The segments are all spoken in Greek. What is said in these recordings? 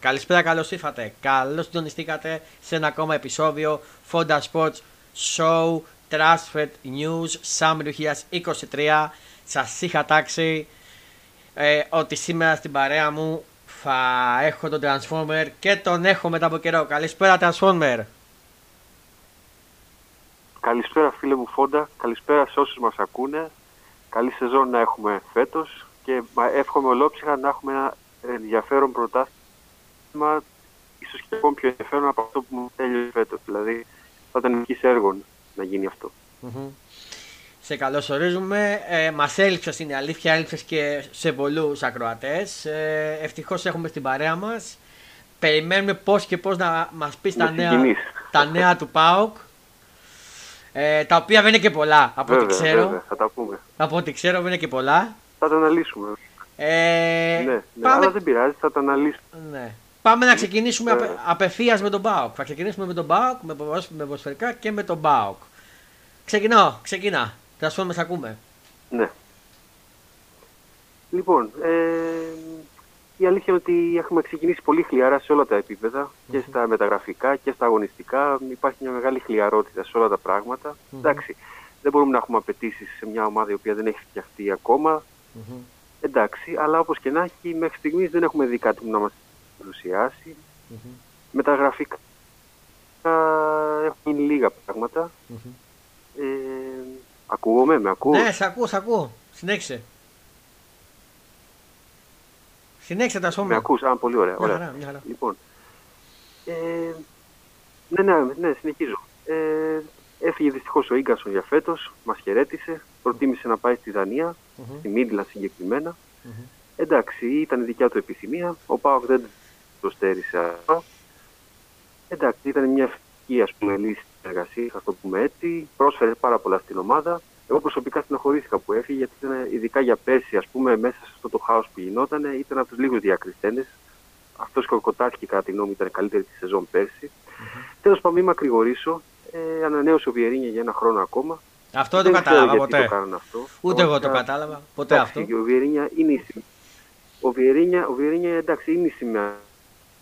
Καλησπέρα, καλώς ήρθατε. Καλώς συντονιστήκατε σε ένα ακόμα επεισόδιο Fonda Sports Show Transfer News Summer 2023. Σας είχα τάξει ε, ότι σήμερα στην παρέα μου θα έχω τον Transformer και τον έχω μετά από καιρό. Καλησπέρα, Transformer. Καλησπέρα, φίλε μου Φόντα. Καλησπέρα σε όσους μας ακούνε. Καλή σεζόν να έχουμε φέτος και εύχομαι ολόψυχα να έχουμε ένα ενδιαφέρον πρωτάθλημα ίσως και ακόμη πιο ενδιαφέρον από αυτό που μου τέλειωσε φέτος. Δηλαδή, θα ήταν εκεί έργο να γίνει αυτό. Mm-hmm. Σε καλωσορίζουμε. Ε, Μας έλειψες είναι αλήθεια, έλειψες και σε πολλούς ακροατές. Ε, Ευτυχώς έχουμε στην παρέα μας. Περιμένουμε πώς και πώς να μας πεις τα νέα, τα νέα του ΠΑΟΚ. Ε, τα οποία δεν είναι και πολλά από βέβαια, ό,τι ξέρω. Βέβαια, θα τα πούμε. Από ό,τι ξέρω δεν είναι και πολλά. Θα τα αναλύσουμε. Ε, ναι, ναι, πάμε... αλλά δεν πειράζει, θα τα αναλύσουμε. Ναι. Πάμε να ξεκινήσουμε απε, απευθείας με τον Μπάουκ. Θα ξεκινήσουμε με τον Μπάουκ, με, με ποδοσφαιρικά και με τον Μπάουκ. Ξεκινάω, ξεκινά. Θα σου μες ακούμε. Ναι. Λοιπόν, ε, η αλήθεια είναι ότι έχουμε ξεκινήσει πολύ χλιαρά σε όλα τα επίπεδα και στα μεταγραφικά και στα αγωνιστικά. Υπάρχει μια μεγάλη χλιαρότητα σε όλα τα πράγματα. Εντάξει, δεν μπορούμε να έχουμε απαιτήσεις σε μια ομάδα η οποία δεν έχει φτιαχτεί ακόμα. Εντάξει, αλλά όπως και να έχει, μέχρι στιγμής δεν έχουμε δει κάτι που να μας παρουσιάσει. Mm-hmm. Μεταγραφικά έχουν γίνει λίγα πράγματα. Mm-hmm. Ε, ακούγομαι, με ακούω. Ναι, σε ακούω, σε ακούω. Συνέχισε. Συνέχισε τα σώμα. Με ακούς, α, πολύ ωραία. ωραία. Χαρά, χαρά. Λοιπόν, ε, ναι, ναι, ναι, συνεχίζω. Ε, έφυγε δυστυχώς ο γκασον για φέτος, μας χαιρέτησε. Προτίμησε να πάει στη Δανία, mm-hmm. στη Μίτλα συγκεκριμένα. Mm-hmm. Εντάξει, ήταν δικιά του επιθυμία. Ο Πάοκ δεν το στέρισε αυτό. Εντάξει, ήταν μια ευκαιρία ας πούμε, λύση εργασίας, ας το πούμε έτσι. Πρόσφερε πάρα πολλά στην ομάδα. Εγώ προσωπικά στενοχωρήθηκα που έφυγε, γιατί ήταν ειδικά για πέρσι, ας πούμε, μέσα σε αυτό το χάος που γινόταν, ήταν από τους λίγους διακριστένε. Αυτός και ο Κοτάκη, κατά τη γνώμη, ήταν καλύτερη τη σεζόν πέρσι. Mm-hmm. Τέλος πάντων, μην μακρηγορήσω. Ε, ανανέωσε ο Βιερίνια για ένα χρόνο ακόμα. Αυτό δεν το κατάλαβα ποτέ. Το αυτό. Ούτε εγώ το κατάλαβα. Ποτέ εντάξει, αυτό. Ο Βιερίνια είναι η ο Βιερίνια, ο Βιερίνια εντάξει είναι η σημαία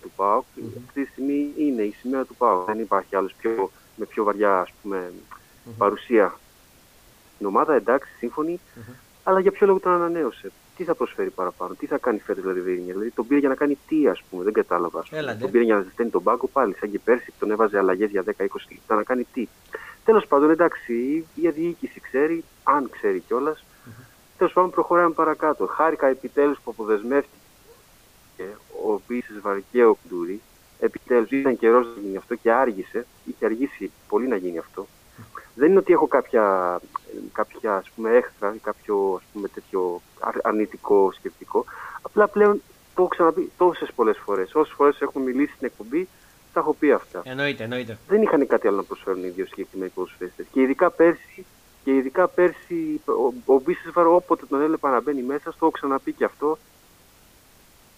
του ΠΑΟΚ. Mm-hmm. Αυτή τη στιγμή είναι η σημαία του ΠΑΟΚ. Δεν υπάρχει άλλος πιο, με πιο βαριά ας πούμε, mm-hmm. παρουσία στην ομάδα. Εντάξει, σύμφωνοι. Mm-hmm. Αλλά για ποιο λόγο τον ανανέωσε; Τι θα προσφέρει παραπάνω, τι θα κάνει φέτος δηλαδή Βιερίνια. Δηλαδή τον πήρε για να κάνει τι, ας πούμε, δεν κατάλαβα. Έλα, τον πήρε για να ζεσταίνει τον πάγκο πάλι, σαν και πέρσι τον έβαζε αλλαγές για 10-20 λεπτά να κάνει τι. Τέλος πάντων, εντάξει, η διοίκηση ξέρει, αν ξέρει κιόλας, Τέλος πάντων, προχωράμε παρακάτω. Χάρηκα επιτέλους που αποδεσμεύτηκε ο Πίσης Βαρκέ ο Κντούρη. Επιτέλους ήταν καιρός να γίνει αυτό και άργησε. Είχε αργήσει πολύ να γίνει αυτό. Δεν είναι ότι έχω κάποια, κάποια ας πούμε, έχθρα ή κάποιο ας πούμε, τέτοιο αρνητικό σκεπτικό. Απλά πλέον το έχω ξαναπεί τόσες πολλές φορές. Όσες φορές έχουμε μιλήσει στην εκπομπή, τα έχω πει αυτά. Εννοείται, εννοείται. Δεν είχαν κάτι άλλο να προσφέρουν οι δύο συγκεκριμένοι ποδοσφαίρε. Και ειδικά πέρσι και ειδικά πέρσι ο, ο Μπίσεσβαρ όποτε τον έλεπα να μπαίνει μέσα, στο έχω ξαναπεί και αυτό.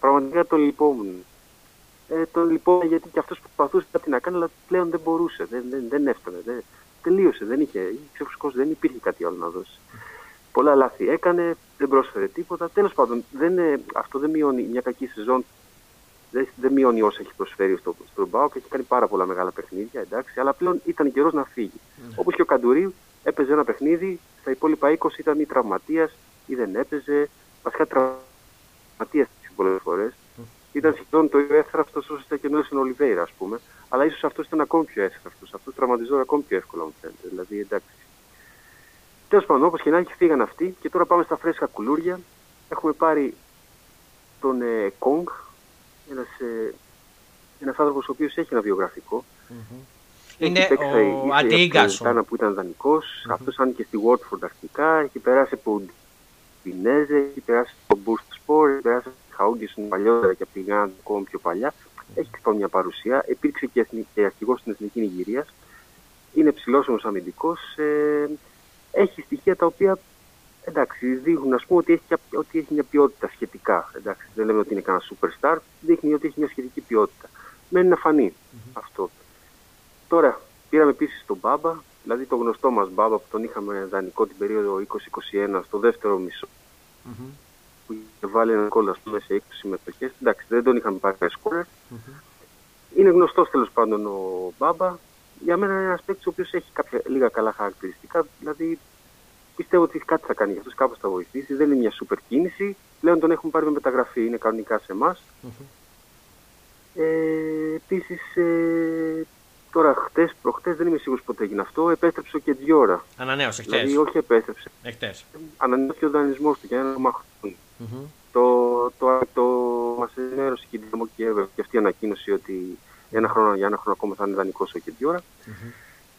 Πραγματικά τον λυπόμουν. Ε, τον λυπόμουν γιατί και αυτός προσπαθούσε κάτι να κάνει, αλλά πλέον δεν μπορούσε. Δεν, δεν, δεν έφτανε. Δεν, τελείωσε. Δεν είχε, είχε δεν υπήρχε κάτι άλλο να δώσει. Πολλά λάθη έκανε, δεν πρόσφερε τίποτα. Τέλος πάντων, δεν, αυτό δεν μειώνει μια κακή σεζόν. Δεν, δεν μειώνει όσα έχει προσφέρει στο, στον Μπάουκ. Έχει κάνει πάρα πολλά μεγάλα παιχνίδια, εντάξει, αλλά πλέον ήταν καιρός να φύγει. Mm. Όπως και ο Καντουρί, έπαιζε ένα παιχνίδι, στα υπόλοιπα 20 ήταν ή τραυματίας ή δεν έπαιζε. Βασικά τραυματίας πολλές φορές. Mm. Ήταν σχεδόν το ίδιο εύθραυστο όσο ήταν και ο Νέλσον Ολιβέηρα, ας πούμε. Αλλά ίσως αυτός ήταν ακόμη πιο εύθραυστο. Αυτός τραυματιζόταν ακόμη πιο εύκολα, μου φαίνεται. Δηλαδή, εντάξει. Τέλος πάντων, όπως και να έχει, φύγαν αυτοί και τώρα πάμε στα φρέσκα κουλούρια. Έχουμε πάρει τον ε, Κόγκ, ένας ε, ένας άνθρωπος ο οποίος έχει ένα βιογραφικό. Mm-hmm. Είναι ο Αντίγκασον. Κάνα που ήταν δανεικός. Mm-hmm. Αυτός ήταν και στη Watford αρχικά. Έχει περάσει από Πινέζε, έχει περάσει από Boost Sport, έχει περάσει από Χαούγκισον παλιότερα και από την Γάντα ακόμα πιο παλιά. Έχει λοιπόν μια παρουσία. Υπήρξε και, και αρχηγός στην Εθνική Νιγηρίας. Είναι ψηλός όμως αμυντικός. Ε, έχει στοιχεία τα οποία εντάξει, δείχνουν ας πούμε, ότι, έχει, ότι έχει μια ποιότητα σχετικά. Εντάξει, δεν λέμε ότι είναι κανένα superstar, δείχνει ότι έχει μια σχετική ποιότητα. Μένει να φανεί mm-hmm. αυτό. Τώρα, πήραμε επίσης τον Μπάμπα, Δηλαδή το γνωστό μας μπάμπα που τον είχαμε δανεικό την περίοδο 2021 στο δεύτερο μισό, Μμμ. Που είχε βάλει ένα γκολ ας πούμε, σε 20 συμμετοχές. Εντάξει, δεν τον είχαμε πάρει σκόρερ. Μμμ. Είναι γνωστός τέλος πάντων ο Μπάμπα. Για μένα είναι ένας παίκτης ο οποίος έχει κάποια λίγα καλά χαρακτηριστικά. Δηλαδή πιστεύω ότι κάτι θα κάνει για αυτό, κάπως θα βοηθήσει. Δεν είναι μια σούπερ κίνηση. Πλέον τον έχουμε πάρει με μεταγραφή, είναι κανονικά σε εμάς. Μμμ. Ε, Επίσης, ε, τώρα χτες, προχτές δεν είμαι σίγουρος πότε έγινε αυτό. Επέστρεψε ο Κεντιόρα. Ανανέωσε χτες. Δηλαδή, όχι επέστρεψε. Εχθές. Ανανέωσε ο δανεισμός του για ένα μάχο. Μμμ. Το, το, το, μας ενημέρωσε και η Δυναμό Κιέβ και αυτή η ανακοίνωση ότι ένα χρόνο, για ένα χρόνο ακόμα θα είναι δανεικός ο Κεντιόρα. Μμμ.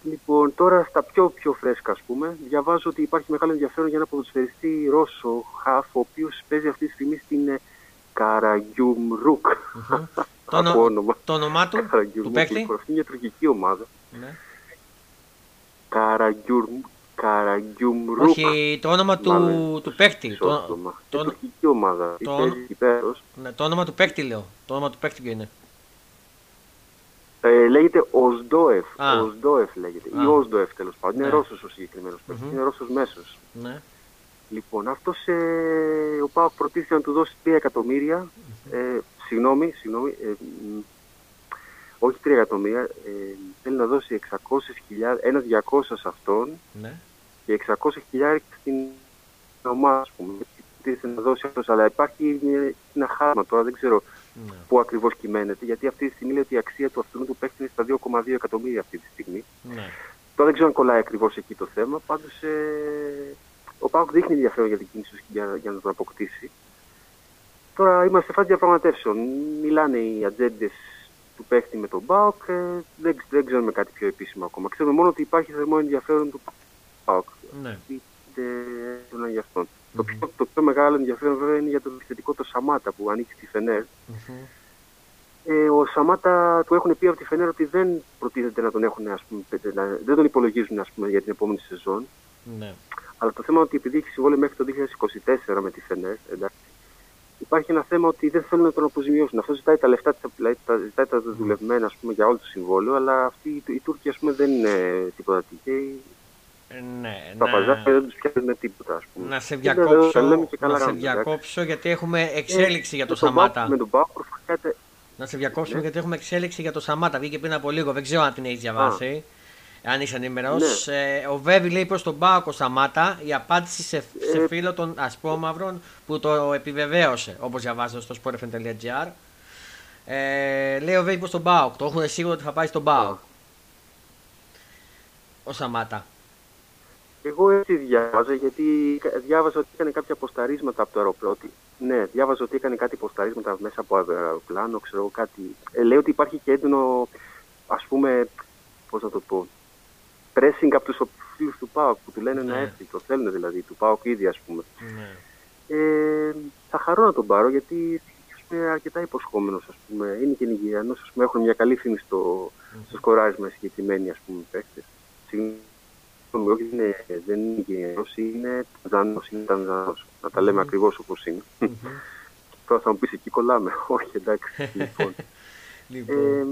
Λοιπόν, τώρα στα πιο πιο φρέσκα, ας πούμε, διαβάζω ότι υπάρχει μεγάλο ενδιαφέρον για ένα ποδοσφαιριστή Ρώσο, Χαφ, ο οποίος παίζει αυτή τη στιγμή στην ε, Καραγιουμρούκ. Μμμ. Το, Από ονο- όνομα. το όνομά του, του Καραγιουμρούκ, παίκτη. λοιπόν, αυτή είναι μια τουρκική ομάδα. Ναι. Καραγιουμ- Καραγιουμρούκ. Όχι, το όνομα του, Μάλλον, του παίκτη. μισό Το, άτομα. το- Είναι τουρκική ομάδα. το- Παίζει εκεί πέρας. ναι, το όνομα του παίκτη λέω. Το όνομα του παίκτη ποιο είναι. Ε, λέγεται Οσντόεφ. Α. Οσντόεφ λέγεται. Α. Ή Οσντόεφ τέλος πάντων. Είναι Ναι. Ρώσος ο συγκεκριμένος παίκτης. Μμμ. Είναι Ρώσος μέσος. Ναι. Λοιπόν, αυτός ε, ο Πάοκ προτίθεται να του δώσει 3 εκατομμύρια. Ε, συγγνώμη, συγγνώμη. Ε, μ, όχι 3 εκατομμύρια. Ε, θέλει να δώσει 600.000, ένα 200 σε αυτόν ναι. Και 600.000 στην ομάδα, ας πούμε. Προτίθεται να δώσει αυτός. Αλλά υπάρχει ε, ένα χάσμα τώρα, δεν ξέρω ναι. πού ακριβώς κυμαίνεται. Γιατί αυτή τη στιγμή λέει ότι η αξία του αυτού του παίκτη είναι στα 2,2 εκατομμύρια αυτή τη στιγμή. ναι. Τώρα δεν ξέρω αν κολλάει ακριβώς εκεί το θέμα. Πάντως ε, ο Πάουκ δείχνει ενδιαφέρον για την κίνηση του για, για να τον αποκτήσει. Τώρα είμαστε σε φάση διαπραγματεύσεων. Μιλάνε οι ατζέντες του παίχτη με τον Πάουκ. Ε, δεν, δεν ξέρουμε κάτι πιο επίσημο ακόμα. Ξέρουμε μόνο ότι υπάρχει θερμό ενδιαφέρον του Πάουκ. ναι. Είτε έντονα για αυτόν. Το, πιο, το πιο μεγάλο ενδιαφέρον βέβαια είναι για το επιθετικό το Σαμάτα που ανήκει στη Φενέρ. Μμμ. Ε, ο Σαμάτα του έχουν πει από τη Φενέρ ότι δεν προτίθεται να τον έχουν, ας πούμε, πέντε- να- δεν τον υπολογίζουν ας πούμε, για την επόμενη σεζόν. ναι. Αλλά το θέμα είναι ότι επειδή έχει συμβόλαιο μέχρι το 2024 με τη Φενέρ, εντάξει, υπάρχει ένα θέμα ότι δεν θέλουν να τον αποζημιώσουν. Αυτό ζητάει τα λεφτά, της- δηλαδή, τα, ζητάει τα δουλευμένα ας πούμε, για όλο το συμβόλαιο, αλλά αυτοί οι, οι Τούρκοι ας πούμε, δεν είναι τίποτα τυχαίοι. Ε, ναι. Τα να- παζάρια δεν τους πιάνουν με τίποτα. Ας πούμε. Να σε Και δεν- διακόψω, τα λέμε και καλά να σε γράμματα, εντάξει. διακόψω γιατί έχουμε εξέλιξη για το με τον Πάουκ- Σαμάτα. Με τον Πάουκ προφανικά Να σε διακόψουμε Ναι. γιατί έχουμε εξέλιξη για το Σαμάτα. Βγήκε πριν από λίγο, δεν ξέρω αν την έχεις διαβάσει. Αν είσαι ενήμερο. Ναι. ο Βέβη λέει προς τον Πάοκο Σαμάτα η απάντηση σε, σε Ε, φίλο των Ασπρόμαυρων που το επιβεβαίωσε όπως διαβάζω στο sportfm.gr. Ε, λέει ο Βέβη προς τον Πάοκ. Το έχουν σίγουρο ότι θα πάει στον Πάοκ. Ο Σαμάτα. Εγώ έτσι διάβαζα, γιατί διάβαζα ότι έκανε κάποια αποσταρίσματα από το αεροπλότο. Ναι, διάβαζα ότι έκανε κάτι αποσταρίσματα μέσα από αεροπλάνο, ξέρω εγώ κάτι. Ε, λέει ότι υπάρχει και έντονο, ας πούμε, πώς να το πω, pressing από τους φίλους του ΠΑΟΚ που του λένε να Ναι. έρθει. Το θέλουν δηλαδή, του ΠΑΟΚ ήδη ας πούμε. Ναι. Ε, θα χαρώ να τον πάρω γιατί είναι αρκετά υποσχόμενος ας πούμε. Είναι και Νιγηριανός, ας πούμε, έχουν μια καλή φήμη στο, στο σκοράρισμα οι συγκεκριμένοι ας πούμε παίκτες. Συγγνώμη, όχι, είναι, δεν είναι Νιγηριανός, είναι Τανζανός, είναι Τανζανός. Να τα λέμε Μμμ. ακριβώς όπως είναι. Μμμ. Τώρα θα μου πεις εκεί κολλάμε. όχι, εντάξει. λοιπόν. Λοιπόν. Ε,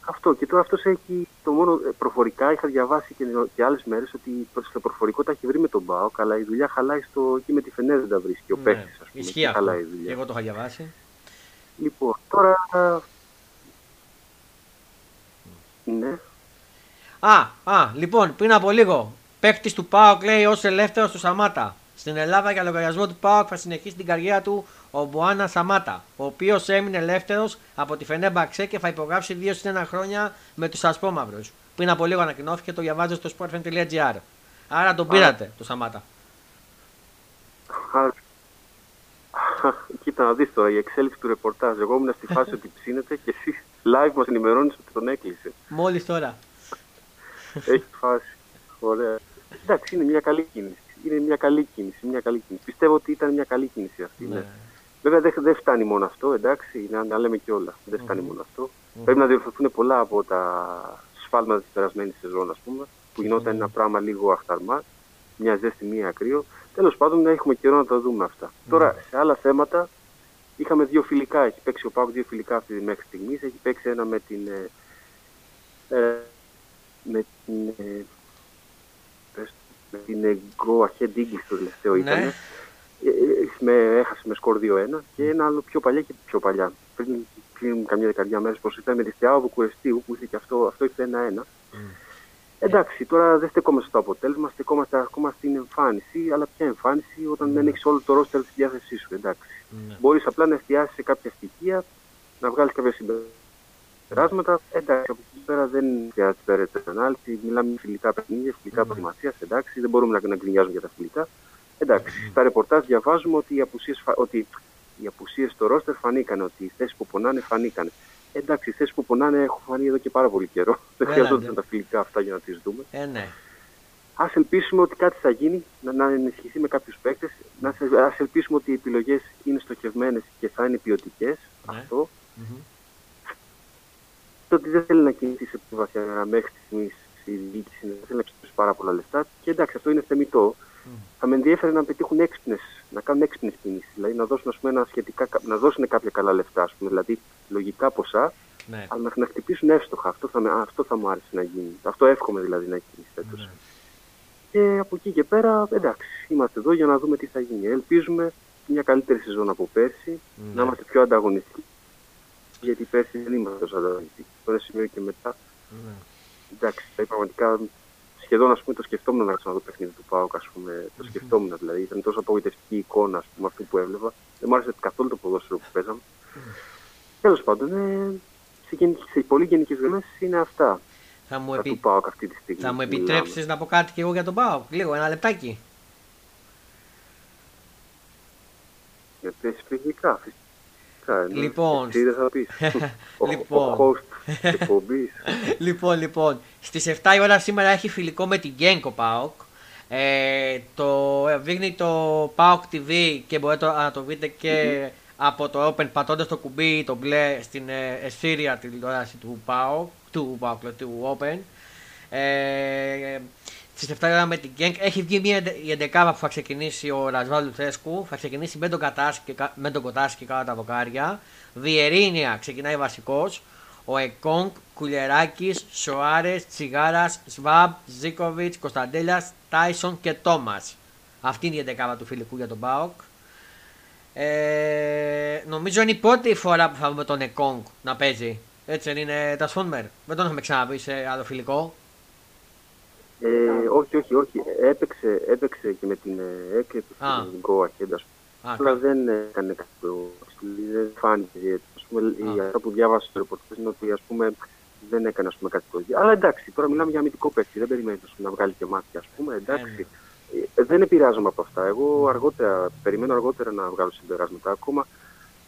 αυτό και τώρα αυτός έχει το μόνο ε, προφορικά είχα διαβάσει και, και άλλες μέρες ότι προ- στο προφορικό τα έχει βρει με τον ΠΑΟΚ αλλά η δουλειά χαλάει στο, εκεί με τη Φενέρ δεν τα βρίσκει ο ναι. παίκτης ας πούμε Ισχύει και αυτό. χαλάει η δουλειά. Εγώ το είχα διαβάσει. Λοιπόν, τώρα ναι, Α, α, λοιπόν, πριν από λίγο, παίκτης του ΠΑΟΚ λέει ως ελεύθερος του Σαμάτα. Στην Ελλάδα για λογαριασμό του ΠΑΟΚ θα συνεχίσει την καριέρα του ο Μποάνα Σαμάτα, ο οποίος έμεινε ελεύθερος από τη Φενέμπαξε και θα υπογράψει δύο συν ένα χρόνια με τους Ασπόμαυρου. Πριν από λίγο ανακοινώθηκε, το διαβάζω στο sportfm.gr. Άρα τον πήρατε, το Σαμάτα. Α, Κοίτα να δεις τώρα η εξέλιξη του ρεπορτάζ. Εγώ ήμουν στη φάση ότι ψήνεται και εσύ live μας ενημερώνεις ότι τον έκλεισε. Μόλις τώρα. Έχει φάση. Ωραία. Εντάξει, είναι μια καλή κίνηση. Είναι μια καλή κίνηση. Μια καλή κίνηση. Πιστεύω ότι ήταν μια καλή κίνηση αυτή. Ναι. Ναι. Βέβαια δεν, δεν φτάνει μόνο αυτό, εντάξει, να, να λέμε και όλα. Δεν φτάνει Μμμ. μόνο αυτό. Πρέπει να διορθωθούν πολλά από τα σφάλματα της περασμένης σεζόν, ας πούμε, που γινόταν Συμφωνώ. ένα πράγμα λίγο αχταρμά, μια ζέστη, μία κρύο. Τέλος πάντων, να έχουμε καιρό να τα δούμε αυτά. Τώρα, σε άλλα θέματα, είχαμε δύο φιλικά. Έχει παίξει ο Πάουκ δύο φιλικά αυτή μέχρι στιγμής. Έχει παίξει ένα με την. Ε, ε, με την. Ε, την Go Ahead Eagles το τελευταίο Ναι. ήταν. Ε, ε, με, έχασε με σκορ 2-1 και ένα άλλο πιο παλιά και πιο παλιά. Πριν, πριν καμιά δεκαετία μέρες πώς ήταν με τη Στιάο Βουκουρεστίου που είχε και αυτό, αυτό ήρθε 1-1. Εντάξει, τώρα δεν στεκόμαστε στο αποτέλεσμα, στεκόμαστε ακόμα στην εμφάνιση. Αλλά ποια εμφάνιση όταν δεν έχεις όλο το ρόστερ στη διάθεσή σου. Εντάξει. Ναι. Μπορείς απλά να εστιάσεις σε κάποια στοιχεία, να βγάλεις κάποια συμπεράσματα. Εντάξει, από εκεί πέρα δεν χρειάζεται περαιτέρω ανάλυση. Μιλάμε για φιλικά παιχνίδια, φιλικά Ναι. προετοιμασία. Εντάξει, δεν μπορούμε να, να γκρινιάζουμε για τα φιλικά. Εντάξει, στα ρεπορτάζ διαβάζουμε ότι οι απουσίες, φα- ότι οι απουσίες στο ρόστερ φανήκαν, ότι οι θέσεις που πονάνε φανήκαν. Εντάξει, οι θέσεις που πονάνε έχουν φανεί εδώ και πάρα πολύ καιρό. Δεν Έλα, χρειαζόταν ναι. τα φιλικά αυτά για να τις δούμε. Ε, ναι. Α ελπίσουμε ότι κάτι θα γίνει, να, να ενισχυθεί με κάποιους παίκτες. Α ελπίσουμε ότι οι επιλογές είναι στοχευμένες και θα είναι ποιοτικές. Ναι. Αυτό. Μμμ. Το ότι δεν θέλει να κινηθεί σε πιο βαθιά νερά μέχρι στιγμή η διοίκηση, δεν θέλει να ξεπεράσει πάρα πολλά λεφτά. Και εντάξει, αυτό είναι θεμητό. Θα με ενδιαφέρει να πετύχουν έξυπνες, να κάνουν έξυπνες κινήσεις. Δηλαδή να δώσουν, ας πούμε, ένα σχετικά, να δώσουν κάποια καλά λεφτά, ας πούμε, δηλαδή λογικά ποσά, Ναι. αλλά να, να χτυπήσουν εύστοχα. Αυτό θα, με, αυτό θα μου άρεσε να γίνει. Αυτό εύχομαι δηλαδή να γίνει φέτος. Ναι. Και από εκεί και πέρα, εντάξει, είμαστε εδώ για να δούμε τι θα γίνει. Ελπίζουμε μια καλύτερη σεζόν από πέρσι, Ναι. να είμαστε πιο ανταγωνιστικοί. Γιατί πέρσι δεν είμαστε τόσο ανταγωνιστικοί. Από ένα σημείο και μετά, Ναι. εντάξει, δηλαδή, πραγματικά σχεδόν ας πούμε, το σκεφτόμουν να ξαναδώ παιχνίδι του Πάουκ. Ας πούμε, το σκεφτόμουν δηλαδή. Ήταν τόσο απογοητευτική εικόνα ας πούμε, αυτή που έβλεπα. Δεν μου άρεσε καθόλου το ποδόσφαιρο που παίζαμε. Τέλος πάντων, ε, σε, γενικ- σε πολύ γενικές γραμμές είναι αυτά. Θα μου, Τα επι... του Πάουκ αυτή τη στιγμή. θα μου που μιλάμε. επιτρέψεις να πω κάτι και εγώ για τον Πάο. Λίγο, ένα λεπτάκι. Για πες φυσικά, φυσικά. Εννοείς. Λοιπόν. Εσύ δεν θα πεις; ο, Λοιπόν. ο host της εκπομπής. λοιπόν, λοιπόν, στις 7 η ώρα σήμερα έχει φιλικό με την Γκένκο ΠΑΟΚ. Ε, το δείχνει το ΠΑΟΚ TV και μπορείτε να το βρείτε και από το Open πατώντας το κουμπί το μπλε στην ε, εσύρια τηλεόραση του ΠΑΟΚ, του ΠΑΟΚ, λέω, του Open. Ε, Στις 7 η ώρα με την Γκένκ έχει βγει μια εντε- η εντεκάδα που θα ξεκινήσει ο Ρασβάλ Λουτσέσκου. Θα ξεκινήσει με τον, Κατάσκη, και κα- με τον Κοτάσκι κάτω τα βοκάρια. Βιεϊρίνια ξεκινάει βασικός. Ο Εκόνγκ, Κουλεράκη, Σοάρες, Τσιγάρας, Σβάμπ, Ζίβκοβιτς, Κωνσταντέλιας, Τάισον και Τόμας. Αυτή είναι η εντεκάδα του φιλικού για τον ΠΑΟΚ. Ε, νομίζω είναι η πρώτη φορά που θα δούμε τον Εκόνγκ να παίζει. Έτσι δεν είναι Τάσο Φόνμερ. Δεν τον έχουμε ξαναδεί σε άλλο φιλικό. Ε, όχι, όχι, όχι. Έπαιξε, έπαιξε και με την ε, ΑΕΚ και την Go Ahead, ας πούμε. Α, Απλά δεν έκανε κάποιο. Δεν φάνηκε ιδιαίτερα. Ας πούμε, η- Α. αυτό που διάβασα στο ρεπορτάζ είναι ότι ας πούμε, δεν έκανε ας πούμε, κάτι το Αλλά εντάξει, τώρα μιλάμε για αμυντικό παίκτη. Δεν περιμένεις ας πούμε, να βγάλει και μάτια. Ας πούμε. Εντάξει. Ε, δεν επηρεάζομαι από αυτά. Εγώ αργότερα, περιμένω αργότερα να βγάλω συμπεράσματα ακόμα.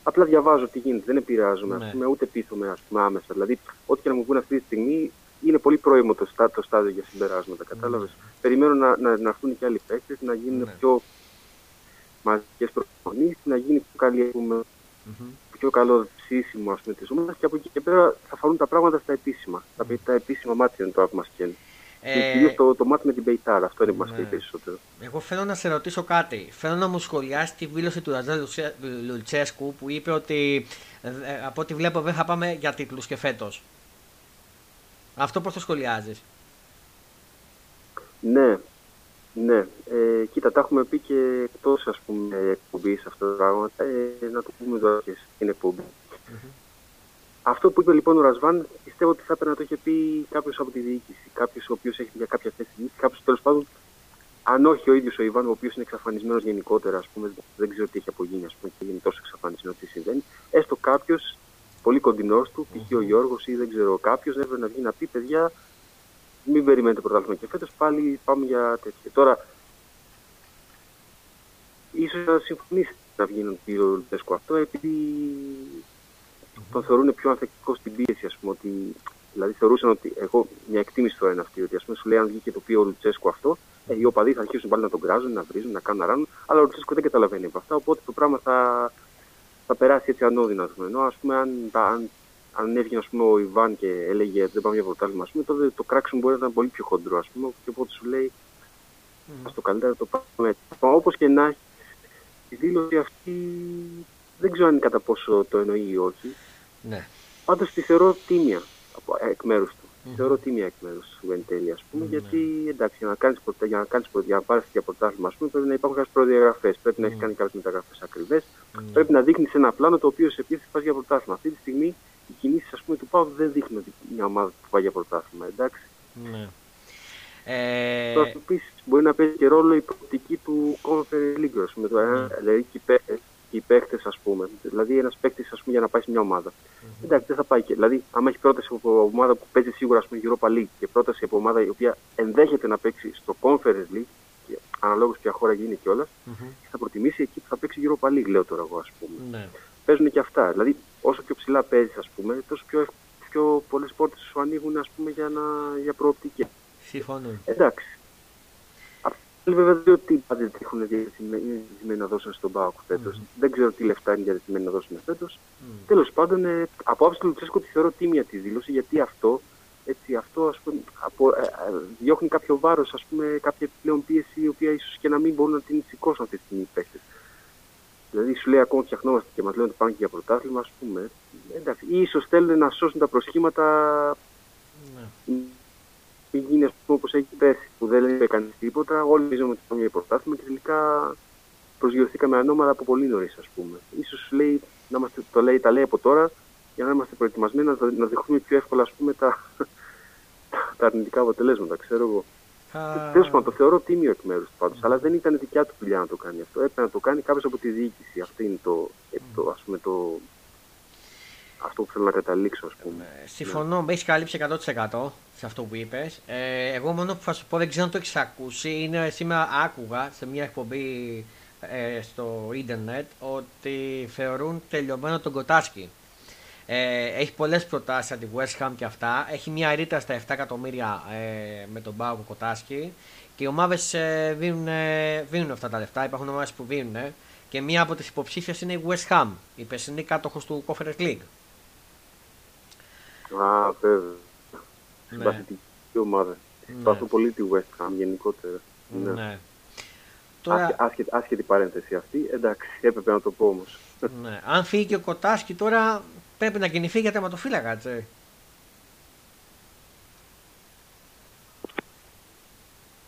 Απλά διαβάζω τι γίνεται. Δεν επηρεάζομαι, Ναι. ας πούμε, ούτε πείθομαι ας πούμε, άμεσα. Δηλαδή, ό,τι και να μου πούνε αυτή τη στιγμή είναι πολύ πρόημο το, στά, το στάδιο για συμπεράσματα. Κατάλαβες. Περιμένω να, να, να έρθουν και άλλοι παίκτες, να γίνουν Ναι. πιο μαζικές προπονήσεις, να γίνει πιο, καλή, ας πούμε, Μμμ. πιο καλό ψήσιμο ας πούμε, της ομάδας και από εκεί και πέρα θα φανούν τα πράγματα στα επίσημα. Τα, τα επίσημα μάτια είναι το που μας καίνουν. Και Ε, κυρίως το, το μάτι με την Πεϊτάρα, αυτό είναι που μας ναι. καίει περισσότερο. Εγώ θέλω να σε ρωτήσω κάτι. Θέλω να μου σχολιάσεις τη δήλωση του Ραζέλ Λουτσέ- Λουτσέσκου που είπε ότι ε, ε, από ό,τι βλέπω δεν θα πάμε για τίτλους και φέτος. Αυτό πώς το σχολιάζεις; Ναι, ναι. Ε, κοίτα, τα έχουμε πει και εκτός ας πούμε εκπομπής αυτά τα πράγματα. Ε, να το πούμε εδώ και στην εκπομπη Αυτό που είπε λοιπόν ο Ρασβάν, πιστεύω ότι θα έπρεπε να το είχε πει κάποιος από τη διοίκηση. Κάποιος ο οποίος έχει για κάποια θέση διοίκηση, κάποιος τέλος πάντων, αν όχι ο ίδιος ο Ιβάν, ο οποίος είναι εξαφανισμένος γενικότερα, ας πούμε, δεν ξέρω τι έχει απογίνει, ας πούμε, και είναι τόσο εξαφανισμένο, τι συμβαίνει. Έστω κάποιος πολύ κοντινός του, π.χ. ο Γιώργος ή δεν ξέρω κάποιος, έπρεπε να βγει να πει, παιδιά, μην περιμένετε πρωτάθλημα και φέτος πάλι πάμε για τέτοια. Τώρα, ίσως να συμφωνήσει να βγει να πει ο Λουτέσκο αυτό, επειδή τον θεωρούν πιο ανθεκτικό στην πίεση, ας πούμε. Ότι, δηλαδή θεωρούσαν ότι. Εγώ μια εκτίμηση τώρα είναι αυτή, ότι ας πούμε σου λέει αν βγει και το πει ο Λουτσέσκο αυτό, ε, οι οπαδοί θα αρχίσουν πάλι να τον κράζουν, να βρίζουν, να κάνουν να ράνουν, αλλά ο Λουτσέσκο δεν καταλαβαίνει από αυτά, οπότε το πράγμα θα, θα περάσει έτσι ανώδυνα. Ας πούμε. Ενώ ας πούμε, αν, αν, αν έβγαινε ας πούμε, ο Ιβάν και έλεγε δεν πάμε για πρωτάθλημα, ας πούμε, τότε το κράξιμο μπορεί να ήταν πολύ πιο χοντρό, ας πούμε, και οπότε σου λέει ας το καλύτερα το πάμε έτσι. Όπως και να έχει, η δήλωση αυτή δεν ξέρω αν είναι κατά πόσο το εννοεί ή όχι. Ναι. Πάντως τη θεωρώ τίμια από, εκ μέρους του. Θεωρώ τίμια εκ μέρου του εν τέλει, ας πούμε, Ναι. γιατί εντάξει, για να κάνεις για να, κάνεις, για να πάρεις για πρωτάθλημα, ας πούμε, πρέπει να υπάρχουν κάποιες προδιαγραφές. Πρέπει να έχεις Μμμ. κάνει κάποιες μεταγραφές ακριβές. Ναι. Πρέπει να δείχνεις ένα πλάνο το οποίο σε πείθει πας για πρωτάθλημα. Αυτή τη στιγμή οι κινήσεις του ΠΑΟΚ δεν δείχνουν ότι είναι μια ομάδα που πάει για πρωτάθλημα. Εντάξει. Ναι. Ε, Τώρα σου πεις, μπορεί να παίζει και ρόλο η προοπτική του Conference League, ας πούμε, το, Ναι. ε, δηλαδή και οι παίκτες, και οι παίκτες, ας πούμε. Δηλαδή ένας παίκτης, ας πούμε, για να πάει σε μια ομάδα. Εντάξει, δεν θα πάει και. Δηλαδή, άμα έχει πρόταση από ομάδα που παίζει σίγουρα, ας πούμε, Europa League και πρόταση από ομάδα η οποία ενδέχεται να παίξει στο Conference League, και αναλόγως ποια χώρα γίνει κιόλας, μμμ. θα προτιμήσει εκεί που θα παίξει Europa League, λέω τώρα εγώ, ας πούμε. Ναι. Παίζουν και αυτά. Δηλαδή, όσο πιο ψηλά παίζεις, ας πούμε, τόσο πιο, πιο πολλές πόρτες σου ανοίγουν, ας πούμε, για, να, για προοπτική. Συμφωνούν. Εντάξει. Αυτοί βέβαια δεν ξέρω τι budget έχουν διατεθειμένοι να δώσουν στον Πάοκ φέτος. Μμμ. Δεν ξέρω τι λεφτά είναι διατεθειμένοι να δώσουν φέτος. Μμ. Τέλος πάντων, ε, από άψη του Λουτσέσκου τη θεωρώ τίμια τη δήλωση γιατί αυτό, έτσι, αυτό ας πούμε, από, ε, ε, διώχνει κάποιο βάρος, κάποια επιπλέον πίεση η οποία ίσως και να μην μπορούν να την σηκώσουν αυτή τη στιγμή οι παίκτες. Δηλαδή σου λέει ακόμα φτιαχνόμαστε και μας λένε ότι πάνε και για πρωτάθλημα, ας πούμε. Εντάξει, ή ίσως θέλουν να σώσουν τα προσχήματα Ναι. μην γίνει ας πούμε, όπως έχει πέρσι, που δεν είπε κανείς τίποτα, όλοι νομίζαμε ότι πάμε για πρωτάθλημα και τελικά προσγειωθήκαμε ανώμαλα από πολύ νωρίς, ας πούμε. Ίσως λέει, να είμαστε, το λέει, τα λέει από τώρα, για να είμαστε προετοιμασμένοι να, να δεχτούμε πιο εύκολα ας πούμε, τα, τα αρνητικά αποτελέσματα, ξέρω εγώ. Α, Τέλος πάντων, το θεωρώ τίμιο εκ μέρους του πάντως, αλλά δεν ήταν δικιά του δουλειά να το κάνει αυτό. Έπρεπε να το κάνει κάποιος από τη διοίκηση. Αυτό είναι το, ε, το, ας πούμε, το, αυτό που θέλω να καταλήξω, ας πούμε. Ε, Συμφωνώ, με έχεις καλύψει 100% σε αυτό που είπες. Ε, εγώ μόνο που θα σου πω, δεν ξέρω αν το έχεις ακούσει, είναι σήμερα άκουγα σε μια εκπομπή ε, στο ίντερνετ ότι θεωρούν τελειωμένο τον Κοτάσκι. Ε, έχει πολλές προτάσεις από τη West Ham και αυτά. Έχει μια ρήτρα στα 7 εκατομμύρια ε, με τον Πάο Κοτάσκι και οι ομάδες ε, δίνουν, ε, δίνουν αυτά τα λεφτά. Υπάρχουν ομάδες που δίνουν ε, και μία από τις υποψήφιες είναι η West Ham, η περσινή κάτοχος του Conference League. Α, βέβαια. Ναι. Συμπαθητική ομάδα. Ναι. Συμπαθώ πολύ τη West Ham γενικότερα. Ναι. Ναι. Τώρα, Άσχε- άσχετη, άσχετη παρένθεση αυτή. Εντάξει, έπρεπε να το πω όμως. ναι. αν φύγει και ο Κοτάσκι τώρα πρέπει να κινηθεί για τερματοφύλακα, έτσι.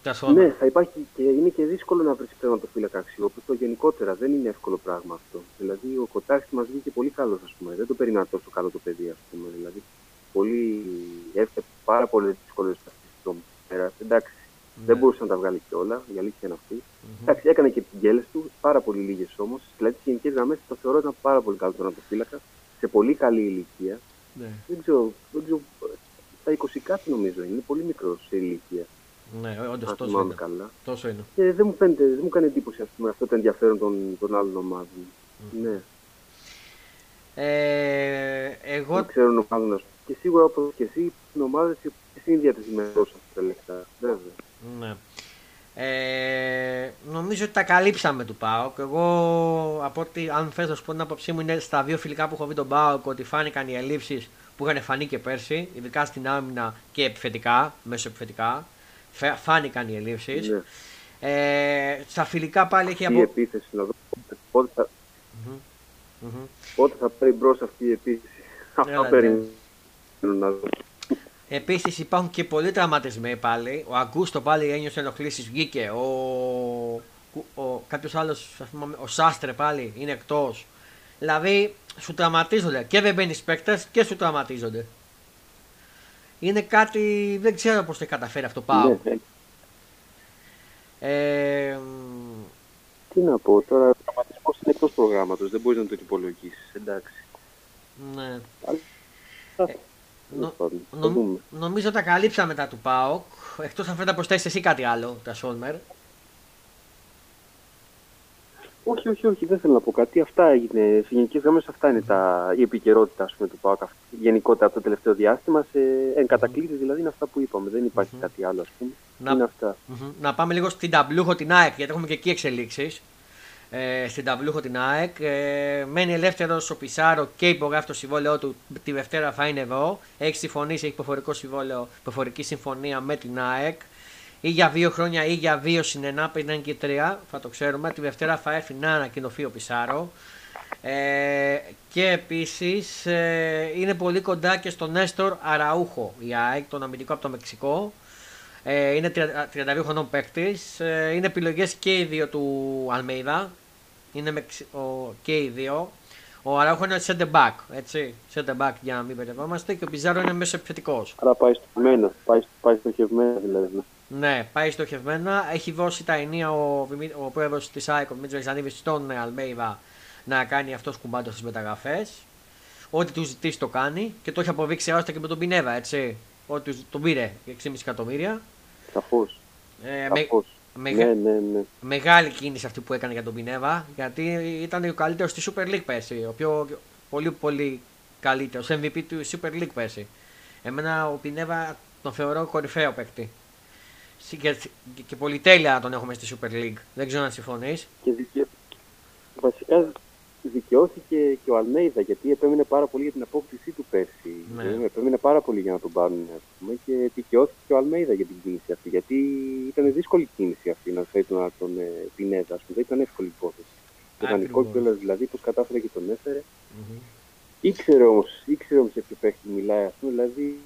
Τα σώμα. Ναι, θα υπάρχει και είναι και δύσκολο να βρεις τερματοφύλακα αξιόπιστο. Γενικότερα δεν είναι εύκολο πράγμα αυτό. Δηλαδή, ο Κοτάκη μας βγήκε πολύ καλός, ας πούμε. Δεν το περίμενα τόσο καλό το παιδί, ας πούμε. Δηλαδή, πολύ έφτασε πάρα πολύ δύσκολες στο μέρα. Εντάξει, Ναι. δεν μπορούσε να τα βγάλει και όλα, η αλήθεια είναι αυτή. Μμμ. Εντάξει, έκανε και τι γκέλε του, πάρα πολύ λίγες όμως. Δηλαδή, στι γενικές γραμμές το θεωρώ ένα πάρα πολύ καλό τερματοφύλακα. Σε πολύ καλή ηλικία. Ναι. Δεν ξέρω, δεν ξέρω στα 20 κάτι νομίζω είναι, είναι πολύ μικρός σε ηλικία. Ναι, όντως Αν τόσο θυμάμαι είναι. καλά. Τόσο είναι. Και δεν μου φαίνεται, δεν μου κάνει εντύπωση ας πούμε, αυτό το ενδιαφέρον των, των άλλων ομάδων. Ναι, Ε, εγώ δεν ξέρουν ομάδων. ας πούμε. Και σίγουρα όπως και εσύ, οι ομάδε οι οποίε είναι διατεθειμένε να δώσουν αυτά τα λεφτά. Βέβαια. Ναι. Ε, νομίζω ότι τα καλύψαμε του ΠΑΟΚ. Εγώ, από ότι αν θες να σου πω την άποψή μου, είναι στα δύο φιλικά που έχω δει τον ΠΑΟΚ ότι φάνηκαν οι ελλείψεις που είχαν φανεί και πέρσι, ειδικά στην άμυνα και επιθετικά, μέσω επιθετικά. Φα- Φάνηκαν οι ελλείψεις. Ναι. Ε, στα φιλικά πάλι έχει Αυτή η από. επίθεση να δω πότε θα, Μμμ. Μμμ. πότε θα πάρει μπρος αυτή η επίθεση. Έλα, Αυτό ναι. περιμένω να δω. Επίσης υπάρχουν και πολλοί τραυματισμένοι πάλι. Ο Αγκούστο πάλι ένιωσε ενοχλήσεις, βγήκε. Ο, ο, κάποιος άλλος, ας πούμε, ο Σάστρε πάλι είναι εκτός. Δηλαδή σου τραυματίζονται και δεν μπαίνεις παίκτες και σου τραυματίζονται. Είναι κάτι, δεν ξέρω πώς το έχει καταφέρει αυτό πάω. Ναι, Ε, τι να πω τώρα, ο τραυματισμός είναι εκτός προγράμματος, δεν μπορείς να το υπολογίσεις. Εντάξει. ναι. Τέλος νο- πάντων, θα Νομ- δούμε. νομίζω τα καλύψαμε μετά του ΠΑΟΚ. Εκτός αν θέλετε να προσθέσεις εσύ κάτι άλλο, τα Σόλμερ. Όχι, όχι, όχι, δεν θέλω να πω κάτι. Αυτά έγινε. Σε γενικές γραμμές, αυτά είναι τα, η επικαιρότητα ας πούμε, του ΠΑΟΚ αυτή. γενικότερα από το τελευταίο διάστημα. Σε, εν κατακλείδη δηλαδή είναι αυτά που είπαμε. Δεν υπάρχει Μμμ. κάτι άλλο, ας πούμε. Να- Είναι αυτά. Μμμ. Να πάμε λίγο στην ταμπλούχο την ΑΕΚ, γιατί έχουμε και εκεί εξελίξεις. Ε, στην ταμπλούχο την ΑΕΚ. Ε, μένει ελεύθερος ο Πισάρο και υπογράφει το συμβόλαιό του. Τη Δευτέρα θα είναι εδώ. Έχει συμφωνήσει, έχει προφορικό συμβόλαιο, προφορική συμφωνία με την ΑΕΚ. Ή για δύο χρόνια ή για δύο συν ενά, είναι και τρία. Θα το ξέρουμε. Τη Δευτέρα θα έρθει να ανακοινωθεί ο Πισάρο. Ε, και επίσης ε, είναι πολύ κοντά και στον Νέστορ Αραούχο η ΑΕΚ, τον αμυντικό από το Μεξικό. Ε, είναι 32 χρονών παίκτης. Ε, είναι επιλογές και οι δύο του Αλμέιδα. Είναι μεξι... ο... και οι δύο. Ο Αραούχο είναι center back, έτσι. Center back για να μην μπερδευόμαστε και ο Πιζάρο είναι μέσο επιθετικός. Άρα πάει στοχευμένα. Πάει, πάει στοχευμένα δηλαδή. Ναι, πάει στοχευμένα. Έχει δώσει τα ενία ο, ο πρόεδρος της ΑΕΚ, ο Μίτζο Ζανίβη, στον Αλμέιδα να κάνει αυτός κουμπάντος στις μεταγραφές. Ό,τι του ζητήσει το κάνει και το έχει αποδείξει άλλωστε και με τον Πινέβα, έτσι. Ό,τι τον πήρε 6,5 εκατομμύρια. Σαφώς. Ε, με, με, ναι, ναι, ναι. Μεγάλη κίνηση αυτή που έκανε για τον Πινέβα γιατί ήταν ο καλύτερος στη Super League πέρσι. Ο πιο πολύ πολύ καλύτερος MVP του Super League πέρσι. Εμένα ο Πινέβα τον θεωρώ κορυφαίο παίκτη. Και, και, και πολυτέλεια τον έχουμε στη Super League. Δεν ξέρω αν συμφωνείς. Και δικαι... Βασικά δικαιώθηκε και ο Αλμέιδα γιατί επέμεινε πάρα πολύ για την απόκτησή του πέρσι. Ναι. Ε, επέμεινε πάρα πολύ για να τον πάρουν ας πούμε, και δικαιώθηκε και ο Αλμέιδα για την κίνηση αυτή. Γιατί ήταν δύσκολη κίνηση αυτή να θέλει να τον ε, Πινέδα. Ας πούμε. Δεν ήταν εύκολη υπόθεση. Το δανεικό κιόλας δηλαδή, πώ κατάφερε και τον έφερε. Mm-hmm. Ήξερε όμως ήξερε όμως για ποιο παίχτη μιλάει, ας πούμε, δηλαδή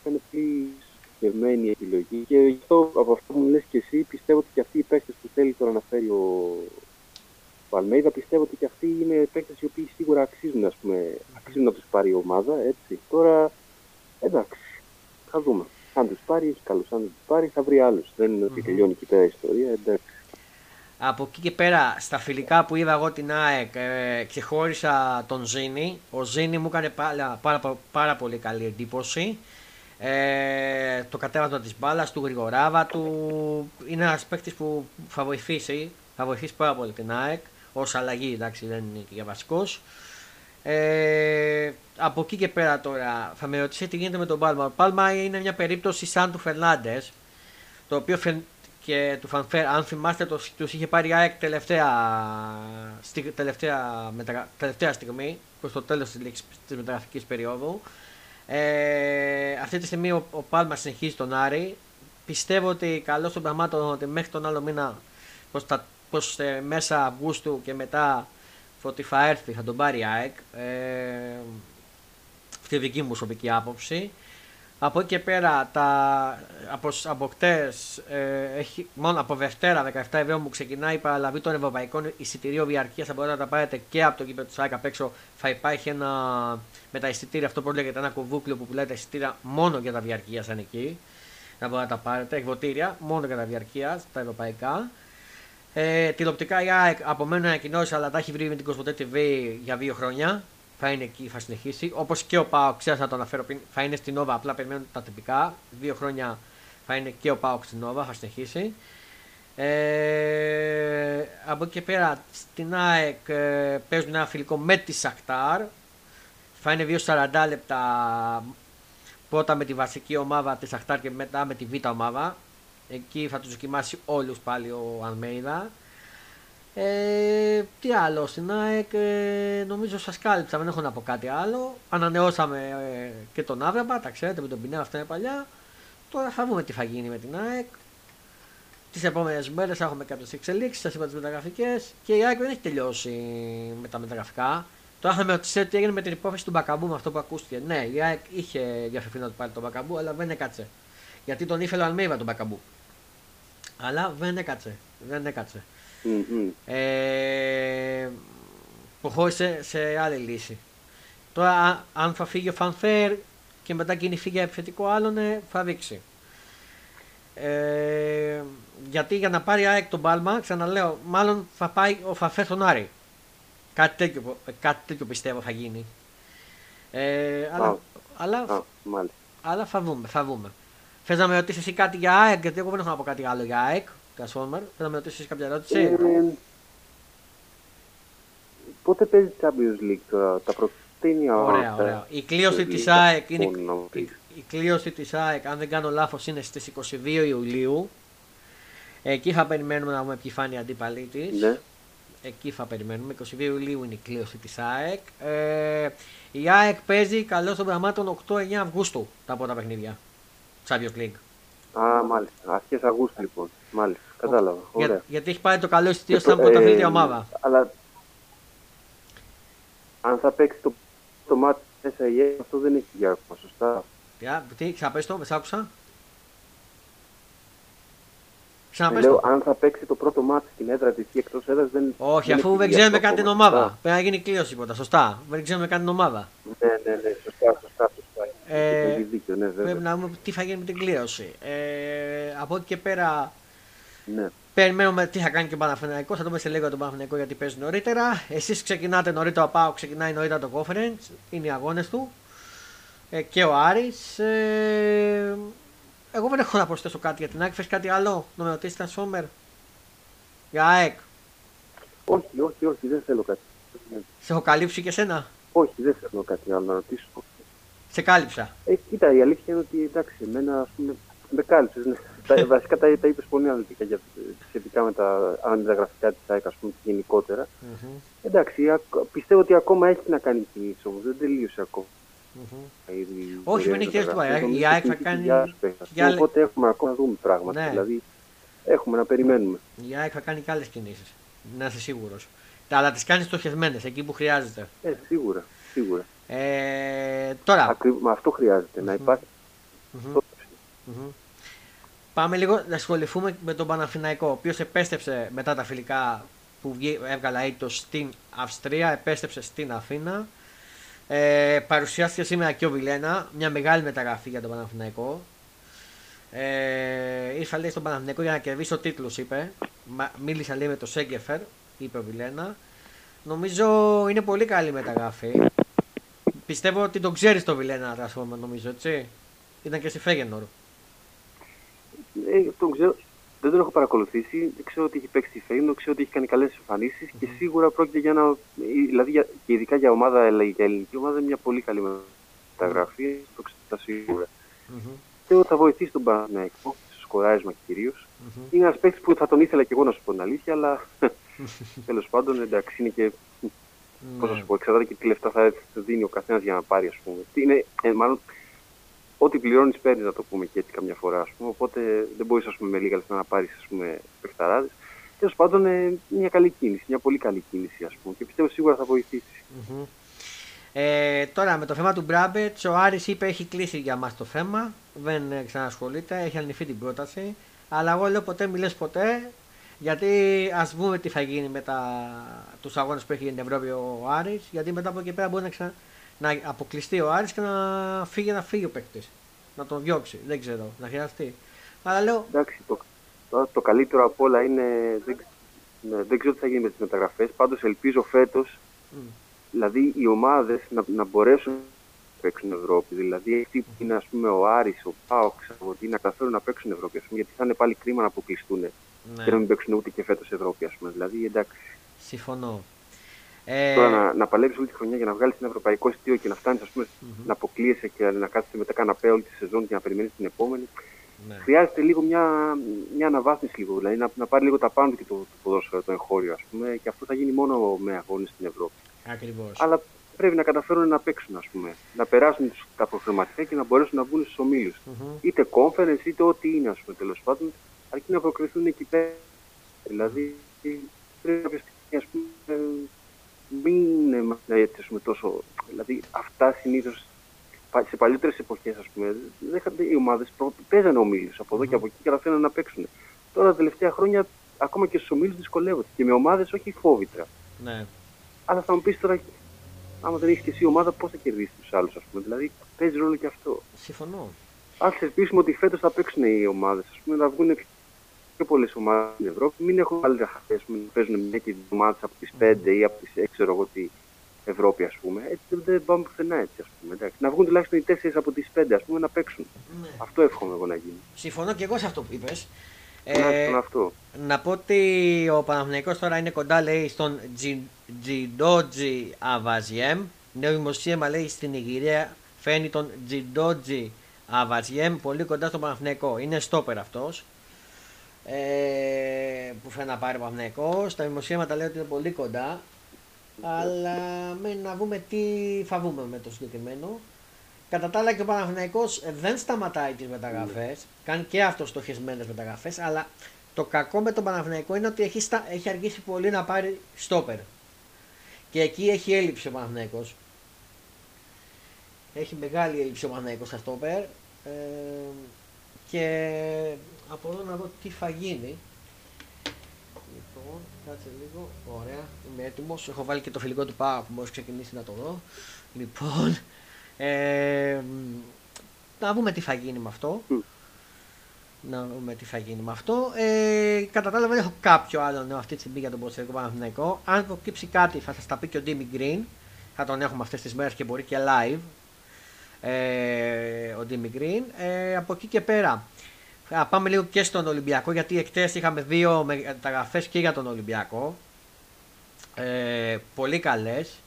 ήταν πολύ συγκεκριμένη η επιλογή. Και γι' αυτό από αυτό που μου λες και εσύ, πιστεύω ότι και αυτοί οι παίχτες που θέλει τώρα να φέρει ο, ο Αλμέιδα πιστεύω ότι και αυτοί είναι παίκτες οι οποίοι σίγουρα αξίζουν, ας πούμε, αξίζουν να τους πάρει η ομάδα. Έτσι. Τώρα εντάξει, θα δούμε. Αν τους πάρει, καλώς. Αν δεν τους πάρει, θα βρει άλλους. Δεν είναι ότι τελειώνει εκεί πέρα η ιστορία. Εντάξει. Από εκεί και πέρα, στα φιλικά που είδα εγώ την ΑΕΚ, ε, ξεχώρισα τον Ζήνη. Ο Ζήνη μου έκανε πάρα, πάρα, πάρα πολύ καλή εντύπωση. Ε, το κατέβασμα της μπάλας του, γρηγοράβα του. Είναι ένας παίκτης που θα βοηθήσει, θα βοηθήσει πάρα πολύ την ΑΕΚ ως αλλαγή, εντάξει, δεν είναι και για βασικός. Ε, από εκεί και πέρα τώρα θα με ρωτήσετε τι γίνεται με τον Πάλμα. Ο Πάλμα είναι μια περίπτωση σαν του Φερνάντες, το οποίο φεν, και του Φανφέρ, αν θυμάστε, τους είχε πάρει η ΑΕΚ τελευταία, στη, τελευταία, μετα, τελευταία στιγμή, προς το τέλος της μεταγραφικής περίοδου. Ε, αυτή τη στιγμή ο, ο Πάλμα συνεχίζει τον Άρη. Πιστεύω ότι καλό των πραγμάτων ότι μέχρι τον άλλο μήνα προς τα πως ε, μέσα Αυγούστου και μετά ότι θα έρθει, θα τον πάρει η ΑΕΚ. Ε, αυτή η δική μου προσωπική άποψη. Από εκεί και πέρα, τα, από, από χτες, ε, έχει, μόνο από Δευτέρα 17 ευρώ μου ξεκινάει η παραλαβή των ευρωπαϊκών εισιτηρίων διαρκείας. Θα μπορείτε να τα πάρετε και από το κήπεδο του ΑΕΚ απ' έξω. Θα υπάρχει ένα με τα εισιτήρια, αυτό που λέγεται ένα κουβούκλιο που πουλάει τα εισιτήρια μόνο για τα διαρκείας σαν εκεί. Να μπορείτε να τα πάρετε, εκδοτήρια μόνο για τα διαρκείας, τα ευρωπαϊκά. Ε, τηλεοπτικά η ΑΕΚ από μένα ανακοινώσει, αλλά τα έχει βρει με την Κοσμοτέ TV για δύο χρόνια. Θα είναι εκεί, θα συνεχίσει. Όπως και ο Πάοκ, ξέρω να το αναφέρω πριν, θα είναι στην Νόβα. Απλά περιμένουν τα τυπικά. Δύο χρόνια θα είναι και ο Πάοκ στην Νόβα, θα συνεχίσει. Ε, από εκεί και πέρα στην ΑΕΚ ε, παίζουν ένα φιλικό με τη Σακτάρ. Θα είναι 2-40 λεπτά πρώτα με τη βασική ομάδα της Σακτάρ και μετά με τη β' ομάδα. Εκεί θα τους δοκιμάσει όλους πάλι ο Αλμέιδα. Ε, τι άλλο, στην ΑΕΚ ε, νομίζω σας κάλυψα, δεν έχω να πω κάτι άλλο. Ανανεώσαμε ε, και τον Άβραμπα, τα ξέρετε με τον Πινέα, αυτά είναι παλιά. Τώρα θα δούμε τι θα γίνει με την ΑΕΚ. Τις επόμενες μέρες θα έχουμε κάποιες εξελίξεις, σας είπα τις μεταγραφικές και η ΑΕΚ δεν έχει τελειώσει με τα μεταγραφικά. Τώρα θα με ρωτήσετε τι έγινε με την υπόθεση του Μπακαμπού με αυτό που ακούστηκε. Ναι, η ΑΕΚ είχε διαφευθεί να του πάρει τον Μπακαμπού, αλλά δεν έκατσε. Γιατί τον ήθελε ο Αλμέιβα τον Μπακαμπού. Αλλά δεν έκατσε. Δεν έκατσε. Mm-hmm. Ε, προχώρησε σε άλλη λύση. Τώρα, αν θα φύγει ο Φανφέρ και μετά κινηθεί για επιθετικό άλλον, ε, θα δείξει. Ε, γιατί για να πάρει ΑΕΚ τον Πάλμα, ξαναλέω, μάλλον θα πάει ο Φανφέρ στον Άρη. Κάτι τέτοιο, κάτι τέτοιο πιστεύω θα γίνει. Ε, αλλά, oh. αλλά, oh, αλλά θα δούμε, θα δούμε. Θες να με ρωτήσεις εσύ κάτι για ΑΕΚ, γιατί εγώ δεν έχω να πω κάτι άλλο για ΑΕΚ. Transformer. Θες να με ρωτήσεις κάποια ερώτηση; Ε, πότε παίζει Champions League τώρα, τα προτείνει Ωραία, ωραία. Η κλείωση της ΑΕΚ είναι. Η, η κλείωση της ΑΕΚ, αν δεν κάνω λάθος, είναι στις 22 Ιουλίου. Εκεί θα περιμένουμε να δούμε ποιοι φάνει η αντίπαλή της. Ναι. Εκεί θα περιμένουμε. 22 Ιουλίου είναι η κλείωση της ΑΕΚ. Ε, η ΑΕΚ παίζει καλώ των πραγμάτων 8-9 Αυγούστου τα πρώτα παιχνίδια. Champions League. Α, μάλιστα. Αρχές Αυγούστου λοιπόν. Μάλιστα. Κατάλαβα. Για, γιατί έχει πάει το καλό εισιτήριο σαν πρωταθλητή ομάδα. Αλλά αν θα παίξει το, το μάτι μέσα η ΑΕΚ, αυτό δεν έχει για ακόμα, σωστά. Για, τι, ξαναπες το, με άκουσα. Ξαναπες Λέω, αν θα παίξει το πρώτο μάτι στην έδρα της ή εκτός έδρας δεν. Όχι, δεν αφού δεν ξέρουμε καν την ομάδα. Πρέπει να γίνει κλείωση πρώτα. Σωστά. Δεν ξέρουμε καν την ομάδα. Ναι, ναι, ναι, σωστά, σωστά. σωστά. Ε, δίκιο, ναι, πρέπει να δούμε τι θα γίνει με την κλείωση. Ε, από εκεί και πέρα. Ναι. Περιμένουμε τι θα κάνει και ο Παναθηναϊκός. Θα δούμε σε λίγο τον Παναθηναϊκό γιατί παίζει νωρίτερα. Εσείς ξεκινάτε νωρίτερα. Ο Πάο ξεκινάει νωρίτερα το conference. Είναι οι αγώνες του. Ε, και ο Άρης. Ε, εγώ δεν έχω να προσθέσω κάτι για την ΑΕΚ. Θες κάτι άλλο να με ρωτήσετε, Σόμερ; Για ΑΕΚ. Όχι, όχι, όχι, δεν θέλω κάτι. Σε έχω καλύψει και σένα. Όχι, δεν θέλω κάτι άλλο να ρωτήσω. Σε κάλυψα. Ε, κοίτα, η αλήθεια είναι ότι εντάξει, εμένα ας πούμε, με κάλυψες. Ναι. τα, βασικά τα, τα είπες πολύ αναλυτικά για, σχετικά με τα αντιδραστικά τη ΑΕΚ, ας πούμε, γενικότερα. Mm-hmm. Εντάξει, πιστεύω ότι ακόμα έχει να κάνει κινήσει όμω, δεν τελείωσε ακόμα. Mm-hmm. Όχι, δεν έχει τελειώσει το Η ΑΕΚ θα κάνει. Οπότε έχουμε ακόμα να δούμε πράγματα. Ναι. Δηλαδή, έχουμε να περιμένουμε. Η ΑΕΚ θα κάνει και άλλες κινήσεις. Να είσαι σίγουρος. Αλλά τις κάνει στοχευμένες εκεί που χρειάζεται. Ε, σίγουρα. σίγουρα. Ε, τώρα. Ακριβώς, αυτό χρειάζεται, mm-hmm. να υπάρχει. Mm-hmm. Mm-hmm. Πάμε λίγο να ασχοληθούμε με τον Παναθηναϊκό, ο οποίος επέστρεψε μετά τα φιλικά που έβγαλε ήττο στην Αυστρία, επέστρεψε στην Αθήνα. Ε, παρουσιάστηκε σήμερα και ο Βιλένα, μια μεγάλη μεταγραφή για τον Παναθηναϊκό. Ε, ήρθα λέει στον Παναθηναϊκό για να κερδίσει τίτλος, είπε. Μίλησα λέει με τον Σέγκεφερ, είπε ο Βιλένα. Νομίζω είναι πολύ καλή μεταγραφή. Πιστεύω ότι τον ξέρεις τον Βιλένα, ας πούμε, νομίζω, έτσι. Ήταν και στη Φέγενορ. Ε, τον ξέρω, δεν τον έχω παρακολουθήσει. Ξέρω ότι έχει παίξει τη Φέγενορ, ξέρω ότι έχει κάνει καλές εμφανίσεις mm-hmm. και σίγουρα πρόκειται για ένα. Δηλαδή, για, και ειδικά για ομάδα, για ελληνική ομάδα, μια πολύ καλή μεταγραφή. Mm-hmm. Το ξέρω σίγουρα. Mm-hmm. Θέλω ότι θα βοηθήσει τον Παναγιακό, στο σκοράρισμα κυρίως. Mm-hmm. Είναι ένας παίκτης που θα τον ήθελα και εγώ να σου πω την αλήθεια, αλλά τέλος πάντων εντάξει είναι και Πώς να σου πω, εξαρτάται και τι λεφτά θα δίνει ο καθένας για να πάρει, ας πούμε. Είναι, ε, μάλλον, ό,τι πληρώνεις παίρνεις, να το πούμε και έτσι καμιά φορά. Ας πούμε. Οπότε δεν μπορείς με λίγα λεφτά να πάρεις παιχταράδες. Τέλος πάντων, ε, μια καλή κίνηση, μια πολύ καλή κίνηση, ας πούμε. Και πιστεύω σίγουρα θα βοηθήσεις. Mm-hmm. Ε, τώρα με το θέμα του Μπράμπετς, ο Άρης είπε έχει κλείσει για μας το θέμα. Δεν ξανασχολείται, έχει αρνηθεί την πρόταση. Αλλά εγώ λέω ποτέ μιλέ ποτέ. Γιατί ας δούμε τι θα γίνει με τους αγώνες που έχει γίνει την Ευρώπη ο Άρης, γιατί μετά από εκεί πέρα μπορεί να, ξα... να αποκλειστεί ο Άρης και να φύγει να φύγει ο παίκτης. Να τον διώξει. Δεν ξέρω, να χρειαστεί. Αλλά λέω. Εντάξει, το, το, το καλύτερο από όλα είναι. Δεν, ναι, δεν ξέρω τι θα γίνει με τις μεταγραφές. Πάντως ελπίζω φέτος mm. δηλαδή οι ομάδες να, να μπορέσουν να παίξουν Ευρώπη. Δηλαδή αυτοί που είναι ας πούμε, ο Άρης, ο Πάοξ, ότι να καταφέρουν να παίξουν Ευρώπη. Πούμε, γιατί θα είναι πάλι κρίμα να αποκλειστούν ναι. και να μην παίξουν ούτε και φέτος Ευρώπη. Ας πούμε. Δηλαδή εντάξει. Συμφωνώ. Ε... Τώρα να, να παλέψεις όλη τη χρονιά για να βγάλεις ένα ευρωπαϊκό στίο και να φτάνεις mm-hmm. να αποκλείεσαι και να κάθεσαι μετά καναπέ όλη τη σεζόν και να περιμένεις την επόμενη. Ναι. Χρειάζεται λίγο μια, μια αναβάθμιση λίγο, δηλαδή να, να πάρει λίγο τα πάνω και το, το ποδόσφαιρο, το εγχώριο ας πούμε και αυτό θα γίνει μόνο με αγώνες στην Ευρώπη. Ακριβώς. Αλλά πρέπει να καταφέρουν να παίξουν ας πούμε, να περάσουν τα προχρηματικά και να μπορέσουν να βγουν στους ομίλους. Mm-hmm. Είτε conference είτε ό,τι είναι ας πούμε τέλος πάντων, αρκεί να προκριθούν εκεί πέρα. Δηλαδή πρέπει κάποια στιγμή ας πούμε μην είναι έτσι, πούμε, τόσο. Δηλαδή, αυτά συνήθως σε παλιότερες εποχές, ας πούμε, οι ομάδες παίζανε ομίλους από εδώ και από εκεί και καταφέραν να παίξουν. Τώρα τα τελευταία χρόνια ακόμα και στους ομίλους δυσκολεύονται και με ομάδες όχι φόβητρα. Ναι. Αλλά θα μου πεις τώρα, άμα δεν έχεις και εσύ ομάδα, πώς θα κερδίσεις τους άλλους, ας πούμε. Δηλαδή, παίζει ρόλο και αυτό. Συμφωνώ. Α ελπίσουμε ότι φέτος θα παίξουν οι ομάδες, ας πούμε, να βγουν πιο πολλές ομάδες στην Ευρώπη. Μην έχουν άλλε ραχέ που παίζουν μια και ομάδες από τις 5 ή από τις 6, ξέρω εγώ τι Ευρώπη, ας πούμε. Έτσι δεν πάμε πουθενά έτσι, ας πούμε. Εντάξει. Να βγουν τουλάχιστον οι 4 από τις 5, ας πούμε, να παίξουν. Ναι. Αυτό εύχομαι εγώ να γίνει. Συμφωνώ και εγώ σε αυτό που είπες. Ε, αυτό. Να πω ότι ο Παναθηναϊκός τώρα είναι κοντά λέει στον Τζιντότζι Αβαζιέμ. Νέο δημοσίευμα λέει στην Ιγυρία φαίνει τον Τζιντότζι Αβαζιέμ πολύ κοντά στον Παναθηναϊκό. Είναι στόπερ αυτός ε, που φαίνεται να πάρει ο Παναθηναϊκός. Τα δημοσίευματα λέει ότι είναι πολύ κοντά. Αλλά μένει να δούμε τι θα βούμε με το συγκεκριμένο. Κατά τα άλλα και ο Παναθηναϊκός δεν σταματάει τις μεταγραφές. Κάνει και αυτό στοχισμένες μεταγραφές. Αλλά το κακό με τον Παναθηναϊκό είναι ότι έχει, στα, έχει αργήσει πολύ να πάρει στόπερ. Και εκεί έχει έλλειψη ο Παναθηναϊκός. Έχει μεγάλη έλλειψη ο Παναθηναϊκός στα στόπερ. Ε, και από εδώ να δω τι θα γίνει. Λοιπόν, κάτσε λίγο. Ωραία, είμαι έτοιμος. Έχω βάλει και το φιλικό του Πάου που μπορεί ξεκινήσει να το δω. Λοιπόν, ε, να δούμε τι θα γίνει με αυτό. Να δούμε τι θα γίνει με αυτό. Ε, κατά τα άλλα δεν έχω κάποιο άλλο νέο αυτή τη στιγμή για τον Ποδοσφαιρικό Παναθηναϊκό. Αν προκύψει κάτι θα σας τα πει και ο Ντίμι Green. Θα τον έχουμε αυτές τις μέρες και μπορεί και live. Ε, ο Ντίμι Green. Ε, από εκεί και πέρα θα πάμε λίγο και στον Ολυμπιακό γιατί εκτές είχαμε δύο μεταγραφές και για τον Ολυμπιακό. Ε, πολύ καλές.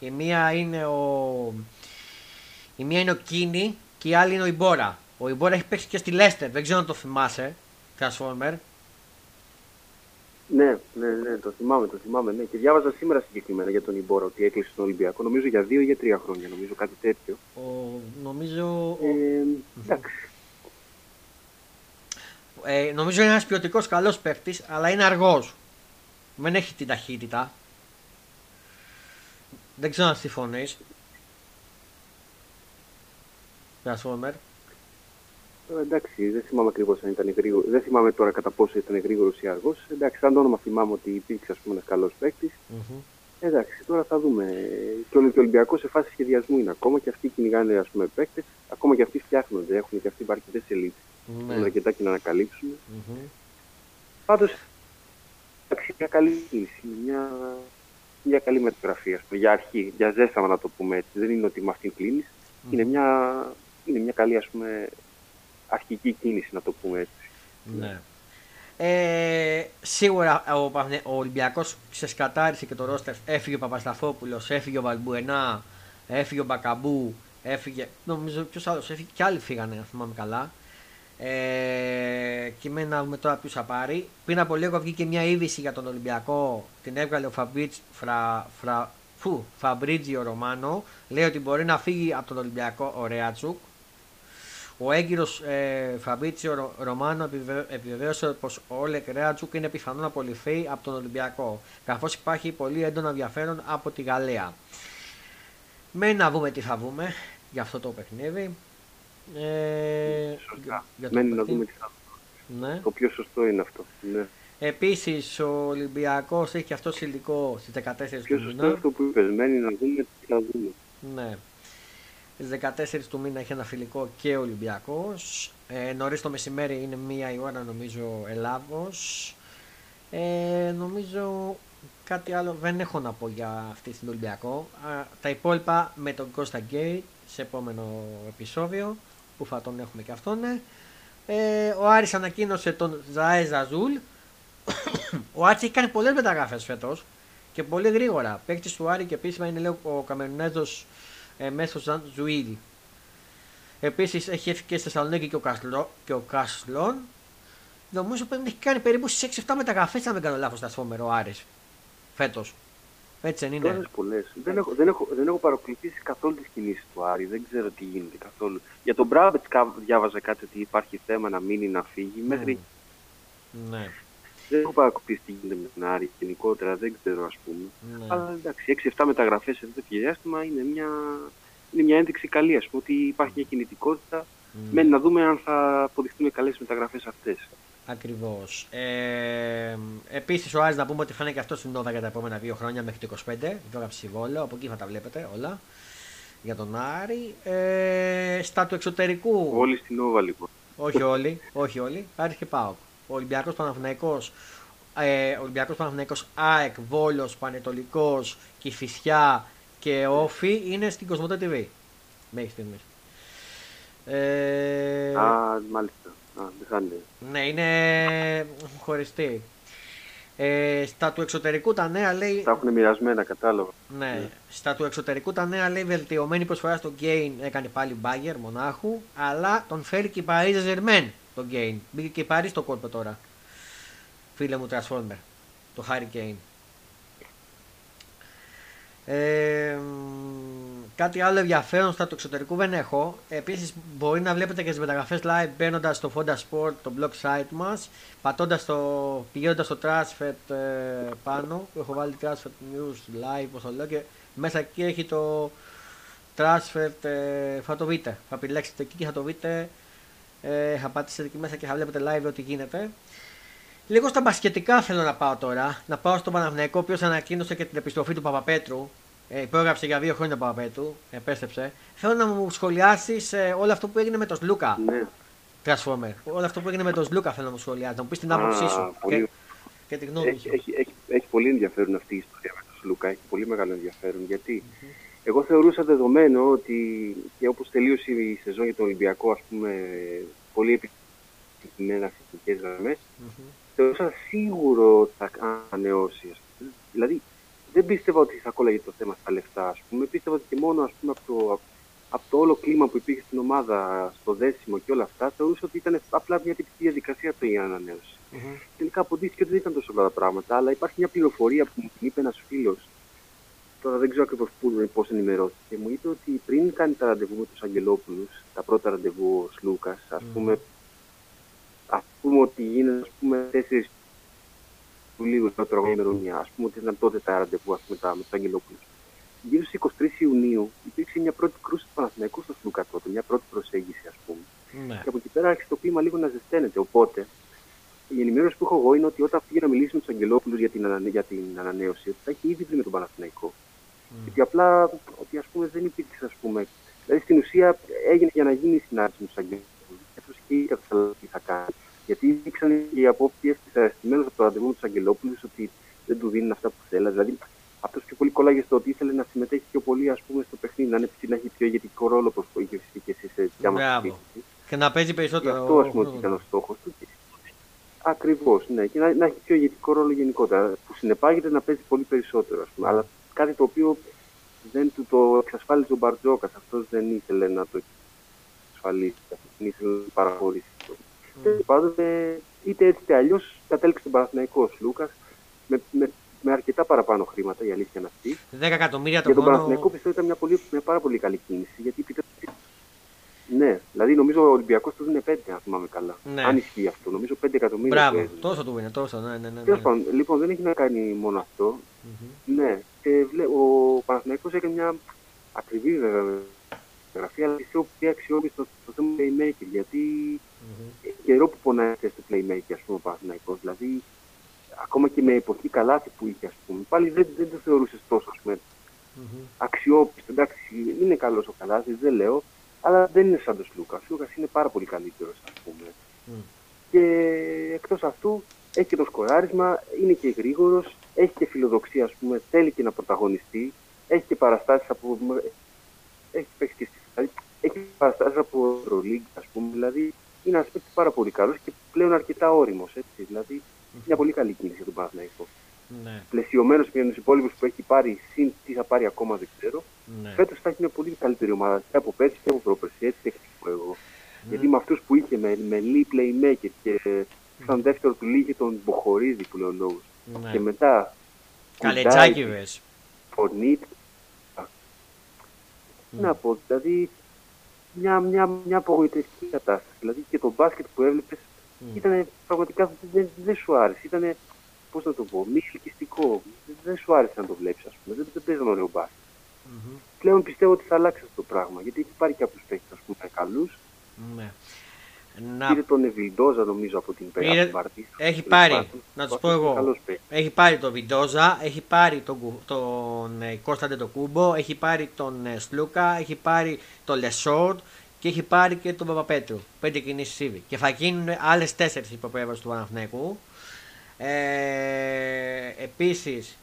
Η μία είναι ο, η μία είναι ο Κίνη και η άλλη είναι ο Ιμπόρα. Ο Ιμπόρα έχει παίξει και στη Λέστερ, δεν ξέρω αν το θυμάσαι. Transformer. Ναι, ναι, ναι, το θυμάμαι, το θυμάμαι. Ναι. Και διάβαζα σήμερα συγκεκριμένα για τον Ιμπόρα ότι έκλεισε τον Ολυμπιακό. Νομίζω για δύο ή για τρία χρόνια, νομίζω κάτι τέτοιο. Ο, νομίζω. Ε, εντάξει. Ε, νομίζω είναι ένας ποιοτικός καλός παίκτης, αλλά είναι αργός. Δεν έχει την ταχύτητα. Δεν ξέρω αν συμφωνείς. Transformer. Ε, εντάξει, δεν θυμάμαι ακριβώς αν ήταν γρήγορο. Δεν θυμάμαι τώρα κατά πόσο ήταν γρήγορος ή αργός. Εντάξει, σαν το όνομα θυμάμαι ότι υπήρξε ας πούμε, ένας καλός παίκτης. Mm-hmm. Εντάξει, τώρα θα δούμε. Και ο Ολυμπιακός σε φάση σχεδιασμού είναι ακόμα και αυτοί κυνηγάνε ας πούμε, παίκτες. Ακόμα και αυτοί φτιάχνονται. Έχουν και αυτοί αρκετέ ελλείψει. Ναι. Έχουν αρκετά και να ανακαλύψουν. Mm-hmm. Πάντως, εντάξει, μια καλή κίνηση. Μια, μια καλή μεταγραφή, ας πούμε, για αρχή, για ζέσταμα να το πούμε έτσι. Δεν είναι ότι με αυτήν κλείνεις. Mm-hmm. Είναι, μια, είναι μια καλή, ας πούμε, αρχική κίνηση, να το πούμε έτσι. Ναι. Ε, σίγουρα ο, Παυνε- ο Ολυμπιακός ξεσκατάρισε και το ρόστερ. Έφυγε ο Παπασταφόπουλο, έφυγε ο Βαλμπουενά, έφυγε ο Μπακαμπού, έφυγε. Νομίζω ποιος άλλος έφυγε. Και άλλοι φύγανε, αν θυμάμαι καλά. Ε, και μένει να δούμε τώρα ποιο θα πάρει. Πριν από λίγο βγήκε μια είδηση για τον Ολυμπιακό. Την έβγαλε ο Φαμπρίτζ, φρα, φρα, φου, Φαμπρίτζιο Ρωμάνο. Λέει ότι μπορεί να φύγει από τον Ολυμπιακό ο Ρέατσουκ. Ο έγκυρος ε, Φαμπρίτσιο Ρο- Ρωμάνο επιβε- επιβεβαίωσε πως ο Όλεκ Ρέατσουκ είναι πιθανό να απολυθεί από τον Ολυμπιακό, καθώς υπάρχει πολύ έντονο ενδιαφέρον από τη Γαλλία. Μένει να δούμε τι θα βούμε για αυτό το παιχνίδι. Ε, Σωστά. για το Μένει να παιχνίδι. δούμε τι θα Ναι. Το πιο σωστό είναι αυτό. Ναι. Επίσης, ο Ολυμπιακός έχει και αυτό υλικό στις 14 Πιο του σωστό είναι μήνα. αυτό που είπες. Μένει να δούμε τι θα δούμε. Ναι. Στις 14 του μήνα έχει ένα φιλικό και ο Ολυμπιακός. Ε, Νωρίς το μεσημέρι είναι μία η ώρα νομίζω Ελλάδος. Ε, νομίζω κάτι άλλο δεν έχω να πω για αυτή την Ολυμπιακό. Α, τα υπόλοιπα με τον Κώστα Γκέι σε επόμενο επεισόδιο που θα τον έχουμε και αυτόν. Ε, ο Άρης ανακοίνωσε τον Ζαέ Ζαζούλ. ο Άρης έχει κάνει πολλές μεταγράφες φέτος και πολύ γρήγορα. Παίκτης του Άρη και επίσημα είναι λέει, ο Καμερνέζος ε, μέσω Ζαν Ζουίλ. Επίσης έχει έρθει και στη Θεσσαλονίκη και ο, Κασλό, και ο Κασλόν. Νομίζω πρέπει να έχει κάνει περίπου στις 6-7 μεταγραφές αν δεν κάνω λάθος τα σφόμερο ο Άρης. Φέτος. Έτσι δεν είναι. Τόσες πολλές. Δεν έχω, δεν, έχω, δεν έχω παρακολουθήσει καθόλου τις κινήσεις του Άρη. Δεν ξέρω τι γίνεται καθόλου. Για τον Μπράμπετ διάβαζα κάτι ότι υπάρχει θέμα να μείνει να φύγει. Μέχρι Ναι. δεν έχω παρακολουθήσει τι γίνεται με τον Άρη γενικότερα. Δεν ξέρω ας πούμε. ναι. Αλλά εντάξει, 6-7 μεταγραφές σε αυτό το διάστημα είναι μια, είναι μια ένδειξη καλή. Ας πούμε ότι υπάρχει μια κινητικότητα. Mm. Μένει να δούμε αν θα αποδειχθούν καλές οι μεταγραφές αυτές. Ακριβώς. Ε, Επίσης, ο Άρης να πούμε ότι φαίνεται και αυτός στην Νόβα για τα επόμενα δύο χρόνια μέχρι το 25. Υπόγραψε συμβόλαιο, από εκεί θα τα βλέπετε όλα. Για τον Άρη. Ε, στα του εξωτερικού. Όλοι στην Όβα λοιπόν. όχι όλοι, όχι όλοι. Άρης και ΠΑΟΚ. Ο Ολυμπιακός Παναθηναϊκός, ε, Ολυμπιακός Παναθηναϊκός ΑΕΚ, Βόλος, Πανετολικός, Κηφισιά και Όφη είναι στην Κοσμοτέ TV. Μέχρι στιγμής. Ε, Α, μάλιστα. Α, δεν θα είναι. ναι, είναι χωριστή. Ε, στα του εξωτερικού τα νέα λέει. Τα έχουν μοιρασμένα, κατάλαβα. Ναι, στα του εξωτερικού τα νέα λέει βελτιωμένη προσφορά στο Gain έκανε πάλι Μπάγκερ μονάχου, αλλά τον φέρει και η Paris Saint-Germain το Gain. Μπήκε και η Paris στο κόλπο τώρα. Φίλε μου Transformer, το Harry Kane. Ε, μ, Κάτι άλλο ενδιαφέρον στο εξωτερικού δεν έχω. Επίσης, μπορεί να βλέπετε και τι μεταγραφές live μπαίνοντας στο Fonda Sport, το blog site μας, πατώντας το. πηγαίνοντας στο Transfer ε, πάνω, που έχω βάλει Transfer News live, όπως το λέω, και μέσα εκεί έχει το Transfer. Ε, θα το δείτε. Θα επιλέξετε εκεί και θα το δείτε. Ε, θα πατήσετε εκεί μέσα και θα βλέπετε live ό,τι γίνεται. Λίγο στα μπασκετικά θέλω να πάω τώρα. Να πάω στο Παναθηναϊκό, ο οποίος ανακοίνωσε και την επιστροφή του Παπαπέτρου. Ε, υπόγραψε για δύο χρόνια Παπαπέτρου, επέστρεψε. Θέλω να μου σχολιάσεις ε, όλο αυτό που έγινε με τον Σλούκα. Ναι. Transformer. Όλο αυτό που έγινε με τον Σλούκα θέλω να μου σχολιάσεις. Να μου πεις την άποψή σου πολύ... και, και την γνώμη έχει, σου. έχει, έχει, έχει πολύ ενδιαφέρον αυτή η ιστορία με τον Σλούκα. Έχει πολύ μεγάλο ενδιαφέρον. Γιατί εγώ θεωρούσα δεδομένο ότι και όπως τελείωσε η σεζόν για τον Ολυμπιακό, ας πούμε, πολύ επιτυχημένα στι εθνικέ γραμμέ, θεωρούσα σίγουρο ότι θα ανανεώσει. ας πούμε. Δηλαδή, δεν πίστευα ότι θα κόλλαγε το θέμα στα λεφτά. Ας πούμε. Πίστευα ότι και μόνο ας πούμε, από, το, από το όλο κλίμα που υπήρχε στην ομάδα, στο δέσιμο και όλα αυτά, θεωρούσα ότι ήταν απλά μια τυπική διαδικασία το η ανανέωση. Mm-hmm. Mm-hmm. αποδείχθηκε ότι δεν ήταν τόσο όλα τα πράγματα, αλλά υπάρχει μια πληροφορία που μου την είπε ένας φίλος. Τώρα δεν ξέρω ακριβώς πώς ενημερώθηκε. Μου είπε ότι πριν κάνει τα ραντεβού με τους Αγγελόπουλους, τα πρώτα ραντεβού ο Σλούκας, ας Mm. πούμε, ας πούμε ότι γίνεται ας πούμε 4 Ιουλίου, το τρόπο ημερομηνία, ας πούμε ότι ήταν τότε τα ραντεβού ας πούμε, τα, με του Αγγελόπουλου. Γύρω στις 23 Ιουνίου υπήρξε μια πρώτη κρούση του Παναθηναϊκού στο Σλούκα τότε, μια πρώτη προσέγγιση ας πούμε. Ναι. Και από εκεί πέρα άρχισε το κλίμα λίγο να ζεσταίνεται. Οπότε η ενημέρωση που έχω εγώ είναι ότι όταν πήγε να μιλήσει με τους Αγγελόπουλους για, την ανανε- για την ανανέωση, ότι θα έχει ήδη βρει με τον Παναθηναϊκό. Γιατί απλά ότι ας πούμε δεν υπήρξε, ας πούμε. Δηλαδή στην ουσία έγινε για να γίνει η συνάντηση με τους Αγγελόπουλους. Αυτό και ήδη καταλαβαίνει τι θα κάνει. Γιατί υπήρξαν και οι απόψει δυσαρεστημένε από το ραντεβού με του Αγγελόπουλου ότι δεν του δίνουν αυτά που θέλει. Δηλαδή αυτός πιο πολύ κολλάγε στο ότι ήθελε να συμμετέχει πιο πολύ ας πούμε, στο παιχνίδι, να, είναι, να έχει πιο ηγετικό ρόλο όπω το είχε φυσικά και εσύ σε δικιά μα Μπράβο. Και να παίζει Γι' περισσότερο. αυτό ας πούμε ότι ήταν ο στόχος του. Ακριβώς, ναι. Και να, να έχει πιο ηγετικό ρόλο γενικότερα. Που συνεπάγεται να παίζει πολύ περισσότερο, ας πούμε. Αλλά κάτι το οποίο δεν του το εξασφάλιζε ο Μπαρτζόκας. Αυτός δεν ήθελε να το εξασφαλίσει. Δεν ήθελε να το παραχωρήσει. Τέλο πάντων, ε, είτε έτσι είτε αλλιώς κατέληξε τον Παναθηναϊκό ο Λούκα με, με, με αρκετά παραπάνω χρήματα, η αλήθεια είναι αυτή. 10 εκατομμύρια το Για τον χρόνο. Παναθηναϊκό πιστεύω ήταν μια, πολύ, μια πάρα πολύ καλή κίνηση. Γιατί πήρε- Ναι, δηλαδή νομίζω ο Ολυμπιακός του δίνει 5, αν θυμάμαι καλά. Ναι. Αν ισχύει αυτό. Νομίζω 5 εκατομμύρια. του Μπράβο, έδινε. τόσο του είναι, τόσο. Ναι, ναι, ναι, ναι. Τέλος πάντων, λοιπόν, δεν έχει να κάνει μόνο αυτό. Μμμ. Ναι, και βλέ, ο Παναθηναϊκός έκανε μια ακριβή βέβαια γραφή, αλλά πιστεύω πιο αξιόπιστη στο, στο θέμα playmaker. Γιατί Μμμ. έχει καιρό που πονάει αυτή στο playmaker, ας πούμε, ο Παναθηναϊκός. Δηλαδή, ακόμα και με εποχή καλάθι που είχε, ας πούμε, πάλι δεν, δεν το θεωρούσες τόσο, ας πούμε, Μμμ. αξιόπιστο. Εντάξει, είναι καλός ο Καλάθι, δεν λέω, αλλά δεν είναι σαν τον Σλούκας. Ο Σλούκας είναι πάρα πολύ καλύτερος, ας πούμε. Μμ. Και εκτός αυτού έχει και το σκοράρισμα, είναι και γρήγορος, έχει και φιλοδοξία, ας πούμε, θέλει και να πρωταγωνιστεί, έχει και παραστάσεις από. Έχει παίξει και στη δηλαδή, έχει παραστάσει από Ευρωλίγκ, ας πούμε. Δηλαδή είναι ένας παίκτης πάρα πολύ καλός και πλέον αρκετά όριμος. Δηλαδή μια πολύ καλή κίνηση για τον Παναθηναϊκό. Ναι, Πλαισιωμένος και με τους υπόλοιπους που έχει πάρει, συν τι θα πάρει ακόμα δεν ξέρω. ναι. Φέτος θα έχει μια πολύ καλύτερη ομάδα και από πέρσι και από πρόπερσι. Έτσι εκτιμώ εγώ. Γιατί με αυτούς που είχε, με, με Lee Playmaker και σαν δεύτερο του Lee είχε τον Μποχορίδη που λέει ο λόγος. ναι. Και μετά. Καλετζάκηδες. Φορνίτ. Να πω, δηλαδή μια, μια, μια απογοητευτική κατάσταση. Δηλαδή και το μπάσκετ που έβλεπες Μμ. ήταν πραγματικά δεν, δεν σου άρεσε. Ήταν, πώς να το πω, μη ελκυστικό. Δεν, δεν σου άρεσε να το βλέπεις, ας πούμε. Δεν, δεν παίζανε ωραίο μπάσκετ. Μμμ. Πλέον πιστεύω ότι θα αλλάξει αυτό το πράγμα. Γιατί έχει πάρει κάποιου παίκτες, ας πούμε, καλούς. Ναι. Πήρε Να... τον Εβιλντόζα, νομίζω, από την Πήρε- Πέρα Βαρτή. Έχει πάρει, να τους πω εγώ. Καλός παίκτης. Έχει πάρει τον Βιντόζα, έχει πάρει τον, Κου- τον ε, Κώσταντε το Κούμπο, έχει πάρει τον ε, Σλούκα, έχει πάρει τον Λεσόρτ και έχει πάρει και τον Παπαπέτρου. Πέντε κινήσεις ήδη. Και θα γίνουν άλλες τέσσερις υποπρέβαση του Παναθηναϊκού. Ε, Επίσης, ε,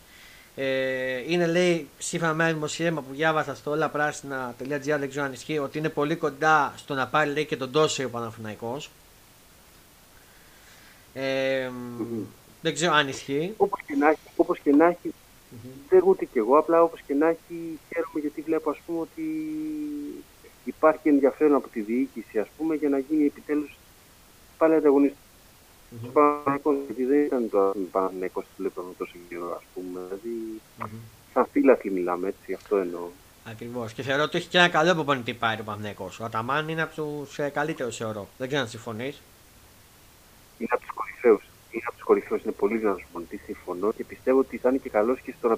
είναι λέει σύμφωνα με ένα δημοσίευμα που διάβασα στο όλαπράσινα.gr δεν ξέρω αν ισχύει ότι είναι πολύ κοντά στο να πάρει λέει και τον Τόσε ο Παναθηναϊκός. Ε, δεν ξέρω αν ισχύει. Όπως και να έχει, όπως και να έχει δεν ούτε κι εγώ, απλά όπως και να έχει χαίρομαι γιατί βλέπω ας πούμε ότι υπάρχει ενδιαφέρον από τη διοίκηση ας πούμε για να γίνει επιτέλους πάλι ανταγωνιστικό. Παναθηναϊκός, γιατί δεν ήταν το Παναθηναϊκός που βλέπαμε τόσο καιρό ας πούμε, δηλαδή σαν φύλαθλοι μιλάμε έτσι, αυτό εννοώ. Ακριβώς. Και θεωρώ ότι έχει και ένα καλό προπονητή πάρει ο Παναγενικό. Ο Αταμάν είναι από τους ε, καλύτερους, θεωρώ. Δεν ξέρω αν συμφωνείς. Είναι από τους κορυφαίους. Είναι από τους κορυφαίους. Είναι πολύ δυνατός προπονητή. Συμφωνώ και πιστεύω ότι θα είναι και καλός και στο να,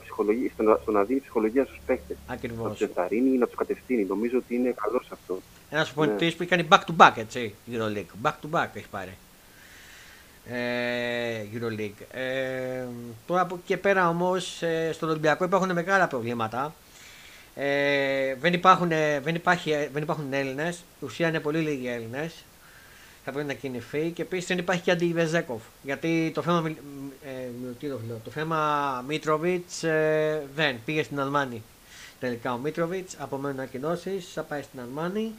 στο να, στο να δίνει ψυχολογία στους παίχτε. Ακριβώς. Να τους ενθαρρύνει ή να τους κατευθύνει. Νομίζω ότι είναι καλός αυτό. Ένας προπονητή ναι. που έχει κάνει back to back, έτσι. Euroleague. Back to back έχει πάρει. Ε, Euroleague. Ε, τώρα από εκεί και πέρα όμως ε, στον Ολυμπιακό υπάρχουν μεγάλα προβλήματα. Ε, δεν, υπάρχουν, δεν, υπάρχει, δεν υπάρχουν Έλληνες. Ουσία είναι πολύ λίγοι Έλληνες. Θα πρέπει να κινηθεί και επίσης δεν υπάρχει και αντιβεζέκοφ. Γιατί το θέμα, ε, το, το θέμα Μίτροβιτς ε, δεν πήγε στην Αλμάνη. Τελικά ο Μίτροβιτς απομένουν ανακοινώσεις, θα πάει στην Αλμάνη.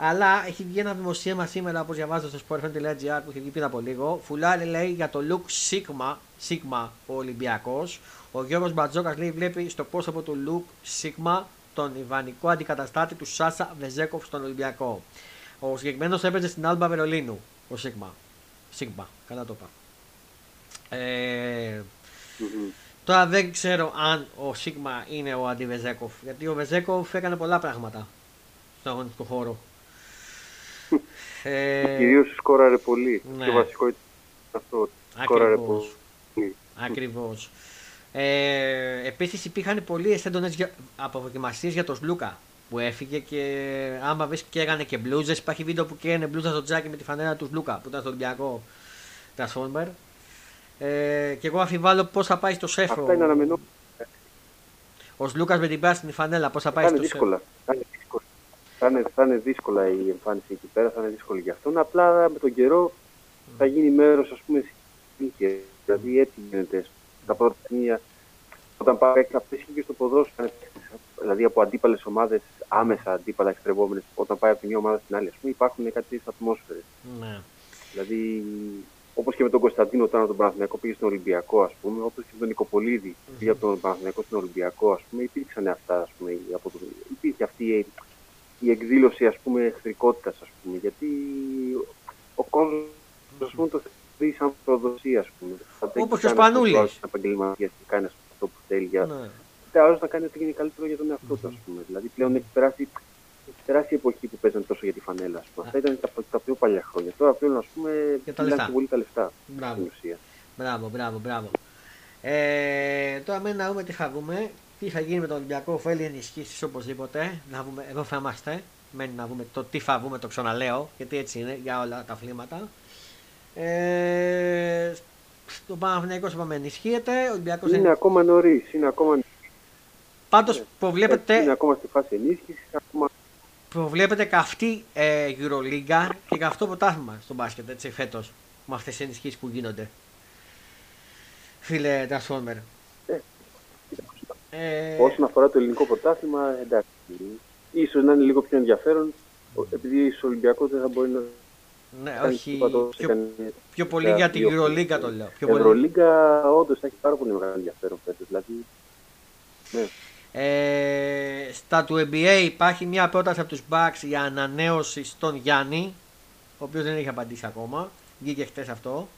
Αλλά έχει βγει ένα δημοσίευμα σήμερα, όπως διαβάζω στο sportfan.gr που έχει βγει πριν από λίγο. Φουλάρι λέει για το look Sigma, Sigma ο Ολυμπιακός. Ο Γιώργος Μπατζόκας λέει βλέπει στο πρόσωπο του look Sigma τον Ιβανικό αντικαταστάτη του Σάσα Βεζέκοφ στον Ολυμπιακό. Ο συγκεκριμένος έπαιζε στην Άλμπα Βερολίνου. Ο Sigma. Sigma, καλά το είπα. Ε, mm-hmm. Τώρα δεν ξέρω αν ο Σίγμα είναι ο αντιβεζέκοφ. Γιατί ο Βεζέκοφ έκανε πολλά πράγματα στον αγωνιστικό χώρο. Ε... Κυρίως σκόραρε πολύ. Ναι. Και βασικό ήταν αυτό. Σκόραρε πολύ. Ακριβώς. Ε, Επίσης υπήρχαν πολλοί έντονε αποδοκιμασίε για τον Σλούκα που έφυγε και άμα βρει και έκανε και μπλούζες. Υπάρχει βίντεο που καίγανε μπλούζα στο τζάκι με τη φανέρα του Σλούκα που ήταν στο Ολυμπιακό Transformer. Ε, και εγώ αφιβάλλω πώς θα πάει στο σέφρο. Αυτά είναι αναμενόμενα. Ο Σλούκας με την πράσινη φανέλα, πώς θα πάει στο δύσκολα. σέφρο. Θα είναι, θα είναι δύσκολα η εμφάνιση εκεί πέρα, θα είναι δύσκολη για αυτόν. Απλά με τον καιρό θα γίνει μέρος, ας πούμε, συνήθεια. Δηλαδή έτσι γίνεται. Τα πρώτα σημεία, όταν πάει αυτό και στο ποδόσφαιρο, δηλαδή από αντίπαλες ομάδες, άμεσα αντίπαλα εξτρεβόμενε, όταν πάει από τη μια ομάδα στην άλλη, ας πούμε, υπάρχουν κάτι ατμόσφαιρες. Ναι. Δηλαδή, όπως και με τον Κωνσταντίνο όταν τον Παναθηναϊκό πήγε στον Ολυμπιακό, ας πούμε, όπως και με τον Νικοπολίδη mm-hmm. πήγε από τον Παναθηναϊκό στον Ολυμπιακό, ας πούμε, υπήρξαν αυτά, ας πούμε, από το... υπήρχε αυτή η η εκδήλωση ας πούμε εχθρικότητας ας πούμε γιατί ο κόσμος ας πούμε το θεωρεί σαν προδοσία ας πούμε. Όπως και ο Σπανούλης. επαγγελματίας και κάνει αυτό που θέλει για... Ναι. Άλλος να κάνει ό,τι γίνει καλύτερο για τον εαυτό του ας πούμε. Δηλαδή πλέον έχει περάσει έχει περάσει η εποχή που παίζανε τόσο για τη φανέλα. Ας πούμε. Αυτά ήταν τα, τα πιο παλιά χρόνια. Τώρα πλέον ας πούμε μιλάνε πολύ τα λεφτά μπράβο. στην ουσία. Μπράβο, μπράβο, μπράβο. Ε, τώρα μένει να δούμε τι θα δούμε τι θα γίνει με τον Ολυμπιακό, θέλει ενισχύσεις οπωσδήποτε. Να βούμε, εδώ θα είμαστε. Μένει να δούμε το τι θα βγούμε, το ξαναλέω, γιατί έτσι είναι για όλα τα αθλήματα. Ε, το Παναθηναϊκό είπαμε ενισχύεται. Ο Ολυμπιακός είναι, είναι ακόμα νωρίς. Είναι ακόμα Πάντως ναι. προβλέπετε. Είναι ακόμα στη φάση ενίσχυσης. Ακόμα... Προβλέπετε καυτή ε, Euroliga και καυτό πρωτάθλημα στο μπάσκετ έτσι φέτος. Με αυτές τις ενισχύσεις που γίνονται. Φίλε Transformer. Ε... Όσον αφορά το ελληνικό πρωτάθλημα, εντάξει. Ίσως να είναι λίγο πιο ενδιαφέρον, επειδή ο Ολυμπιακός δεν θα μπορεί να. Ναι, όχι. Πιο, πιο πολύ για την Ευρωλίγκα το λέω. Η Ευρωλίγκα όντως θα έχει πάρα πολύ μεγάλο ενδιαφέρον φέτος. Δηλαδή, ναι. Ε, στα του NBA υπάρχει μια πρόταση από τους Bucks για ανανέωση στον Γιάννη, ο οποίος δεν έχει απαντήσει ακόμα. Βγήκε χτες αυτό.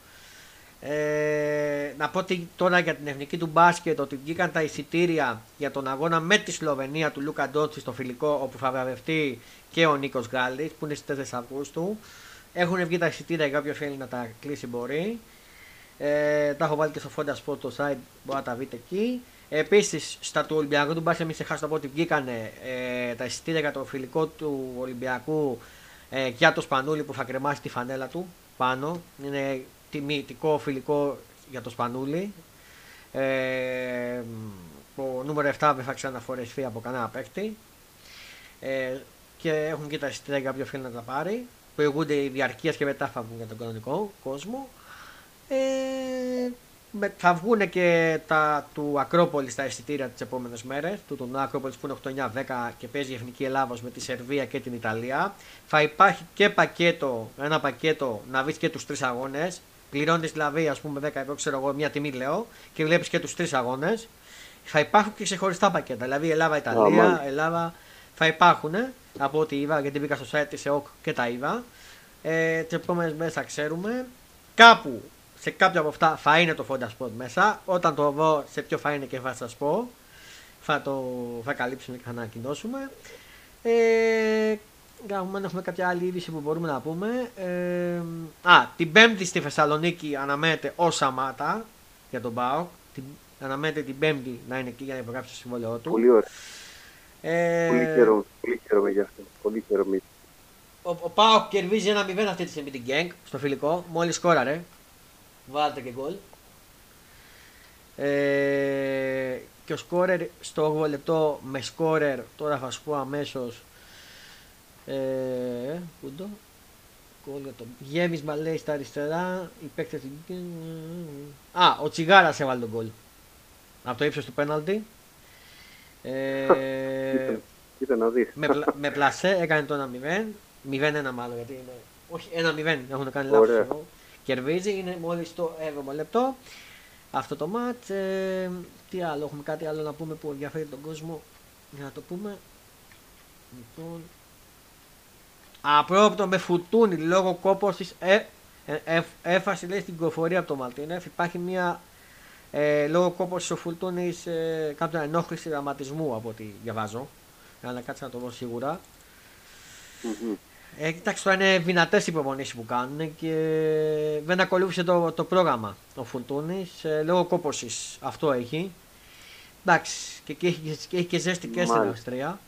Ε, να πω ότι τώρα για την εθνική του μπάσκετ ότι βγήκαν τα εισιτήρια για τον αγώνα με τη Σλοβενία του Λούκα Ντότσι στο φιλικό όπου θα βραβευτεί και ο Νίκος Γκάλης που είναι στις 4 Αυγούστου. Έχουν βγει τα εισιτήρια για όποιος θέλει να τα κλείσει μπορεί. Ε, τα έχω βάλει και στο Fonda Sport το site, μπορεί να τα βρείτε εκεί. Επίσης, στα του Ολυμπιακού του Μπάσκετ, μην ξεχάσετε από ότι βγήκαν ε, τα εισιτήρια για το φιλικό του Ολυμπιακού ε, για το Σπανούλι που θα κρεμάσει τη φανέλα του πάνω. Είναι τιμητικό φιλικό για το Σπανούλι. Ε, το νούμερο 7 δεν θα ξαναφορεστεί από κανένα παίκτη. Ε, και έχουν και τα εισιτήρια για όποιο θέλει να τα πάρει. Προηγούνται οι διαρκεία και μετά θα βγουν για τον κανονικό κόσμο. Ε, θα βγουν και τα του Ακρόπολης στα εισιτήρια τις επόμενες μέρες. Του τον Ακρόπολη που είναι 8-9-10 και παίζει η Εθνική Ελλάδος με τη Σερβία και την Ιταλία. Θα υπάρχει και πακέτο, ένα πακέτο να βρεις και τους τρεις αγώνες. Πληρώνεις δηλαδή, ας πούμε, 10 ευρώ, ξέρω εγώ, μια τιμή λέω και βλέπεις και τους τρεις αγώνες. Θα υπάρχουν και ξεχωριστά πακέτα. Δηλαδή Ελλάδα-Ιταλία, Ελλάδα θα υπάρχουν από ό,τι είδα, γιατί μπήκα στο site της ΕΟΚ και τα είδα. Ε, Τις επόμενες μέρες θα ξέρουμε. Κάπου σε κάποια από αυτά θα είναι το Fonda Sport μέσα. Όταν το δω σε ποιο θα είναι και θα σας πω. θα το θα καλύψουμε και θα ανακοινώσουμε. Ε, αν έχουμε κάποια άλλη είδηση που μπορούμε να πούμε. Ε, α, την Πέμπτη στη Θεσσαλονίκη αναμένεται ο Σαμάτα για τον ΠΑΟΚ. Την, αναμένεται την Πέμπτη να είναι εκεί για να υπογράψει το συμβόλαιό του. Πολύ ωραία. Ε, Πολύ χαίρομαι, πολύ χαίρομαι γι' αυτό. Πολύ χαίρομαι. ο, ο ΠΑΟΚ κερδίζει ένα 0 αυτή τη στιγμή την Γκένγκ στο φιλικό. Μόλις σκόραρε. Βάλτε και γκολ. Ε, και ο σκόρερ στο 8 λεπτό με σκόρερ, τώρα θα σου πω αμέσως. Ε, πού το. Γκολ για το. Γέμις Μαλέη στα αριστερά. Οι παίκτες του- Α, ο Τσιγάρας έβαλε τον γκολ. Από το ύψος του πέναλτι. Ε, Κοίτα, κοίτα να δεις. με, πλα- με πλασέ έκανε το 1-0. 0-1 μάλλον γιατί είναι. Όχι, 1-0 έχουν κάνει Ωραία. λάθο. Κερδίζει, είναι μόλις το 7ο λεπτό. Αυτό το μάτς. Ε, τι άλλο, έχουμε κάτι άλλο να πούμε που ενδιαφέρει τον κόσμο; Για να το πούμε. Λοιπόν. Απρόπτο με φουτούνι λόγω κόπο τη ε, ε, ε, έφαση λέει στην κυκλοφορία από το Μαλτίνεφ. Υπάρχει μια ε, λόγω κόπο ο Φουρτούνη ε, κάποια ενόχληση δραματισμού από ό,τι διαβάζω. Αλλά κάτσε να το δω σίγουρα. Μμμ. Ε, κοιτάξτε, τώρα είναι δυνατές οι προπονήσεις που κάνουν και δεν ακολούθησε το, το πρόγραμμα ο Φουρτούνη ε, λόγω κόπωσης. Αυτό έχει. Εντάξει, και, και, έχει, και έχει και ζέστη και στην Μάλιστα. Αυστρία.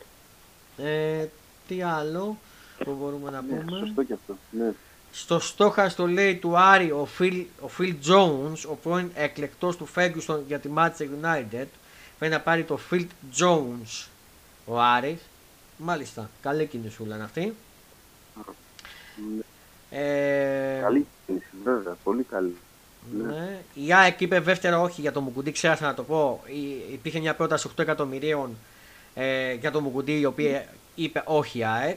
Ε, τι άλλο που μπορούμε να Ναι, πούμε; σωστό και αυτό. Ναι. Στο στόχαστο λέει του Άρη ο Phil, ο Phil Jones, ο πρώην εκλεκτός του Ferguson για τη Manchester United, πρέπει να πάρει το Phil Jones ο Άρης. Μάλιστα, καλή κινησούλα είναι αυτή. Ναι. Ε, Καλή κίνηση, βέβαια. Πολύ καλή. ναι. Η ΑΕΚ είπε δεύτερο όχι για το Μουκουντή, ξέχασα να το πω. Υ- Υπήρχε μια πρόταση 8 εκατομμυρίων ε, για το Μουκουντή, η οποία είπε όχι η ΑΕΚ.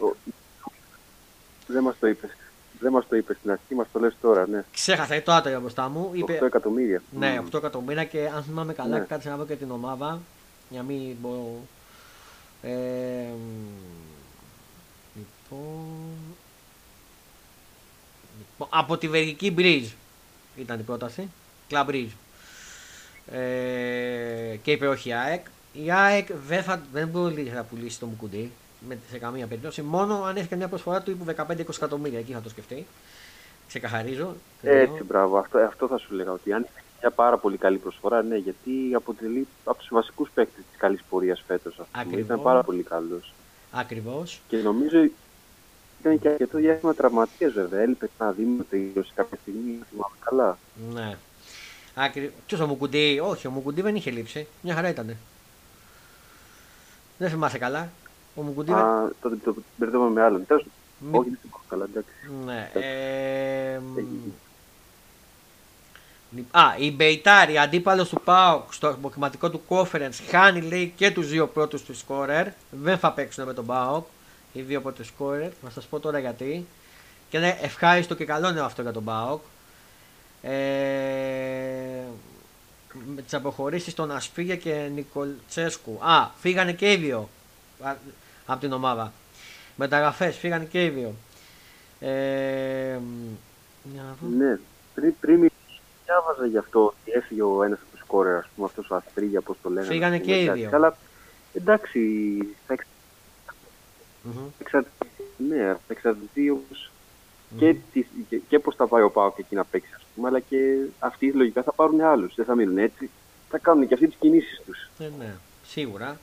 Το- Δεν μας το είπες. Δεν μας το είπες στην αρχή, μας το λες τώρα, ναι. Ξέχασα, το άτομο μπροστά μου. 8 Είπε, εκατομμύρια. Ναι, Μμ. 8 εκατομμύρια και αν θυμάμαι καλά, Ναι. κάτσε να δω και την ομάδα. Για να μην μπορώ. Ε, μ, λοιπόν, λοιπόν, από τη Βελγική Μπρίζ ήταν η πρόταση. Κλαμπ Μπρίζ. Ε, και είπε όχι η ΑΕΚ. Η ΑΕΚ δεν, θα, δεν μπορεί να πουλήσει το Μουκουντή με, σε καμία περίπτωση. Μόνο αν έχεις μια προσφορά του τύπου 15-20 εκατομμύρια. Εκεί θα το σκεφτεί. Ξεκαθαρίζω. Έτσι, μπράβο. Αυτό, αυτό θα σου λέγα. Ότι αν είναι μια πάρα πολύ καλή προσφορά, ναι, γιατί αποτελεί από τους βασικούς παίκτες της καλής πορείας φέτος. Ακριβώς. Ήταν πάρα πολύ καλός. Ακριβώς. Και νομίζω ήταν και αρκετό διάστημα τραυματίας βέβαια. Έλειπε ένα δίμηνο σε κάποια στιγμή, αν θυμάμαι καλά. Ναι. Άκρη... Ποιος ο Μουκουντή, όχι, ο Μουκουντή δεν είχε λείψει. Μια χαρά ήταν. Δεν θυμάσαι καλά. Ο Μουκουντή δεν. Α, τότε το μπερδεύαμε με άλλον. Τέλος, Μη- Όχι, δεν θυμάμαι καλά, εντάξει. Ναι. Ε... μ, Έχει. λι- Α, η Μπεϊτάρη, αντίπαλος του ΠΑΟΚ στο αποκριματικό του conference, χάνει λέει και τους δύο πρώτους του σκόρερ. Δεν θα παίξουν με τον ΠΑΟΚ. Οι δύο πρώτου σκόρερ. Θα σας πω τώρα γιατί. Και είναι ευχάριστο και καλό νέο αυτό για τον ΠΑΟΚ. Ε, με τις αποχωρήσεις των Ασφίγια και Νικολτσέσκου. Α, φύγανε και οι δύο από την ομάδα. Μεταγραφές, φύγανε και οι δύο. Ε, μ, για να δω. Ναι, πριν, πριν μιλήσω, διάβαζα γι' αυτό ότι έφυγε ο ένας από τους σκόρερ, ας πούμε, αυτός ο Αστρίγια, πώς το λένε. Φύγανε ας πούμε, και οι κάτι. δύο. Αλλά εντάξει, θα εξ- Μμμ. εξαρτηθεί, ναι, θα εξαρτηθεί όπως Μμμ. και, τι- και, και πώς θα πάει ο Πάο και εκεί να παίξει, ας πούμε, αλλά και αυτοί λογικά θα πάρουν άλλους. Δεν θα μείνουν έτσι. Θα κάνουν και αυτοί τις κινήσεις τους. Ε, ναι, σίγουρα.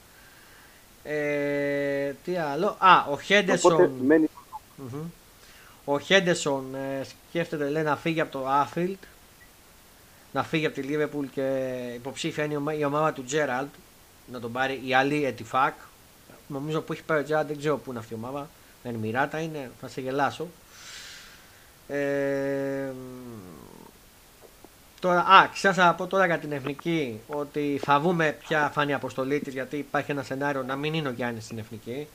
Ε, τι άλλο; Α, ο Οπότε Χέντεσον. μένει. Μμμ. Ο Χέντεσον ε, σκέφτεται λέει, να φύγει από το Άφιλτ. Να φύγει από τη Λίβεπουλ και υποψήφια είναι η ομα- η ομάδα του Τζέραλτ. Να τον πάρει η Αλή Ετιφάκ. Νομίζω που έχει πάρει ο Τζέραλτ, δεν ξέρω πού είναι αυτή η ομάδα. Δεν είναι Μιράτα, είναι, θα σε γελάσω. Ε, Τώρα, α, ξέχασα να πω τώρα για την εθνική ότι θα δούμε ποια θα είναι η αποστολή της γιατί υπάρχει ένα σενάριο να μην είναι ο Γιάννης στην εθνική.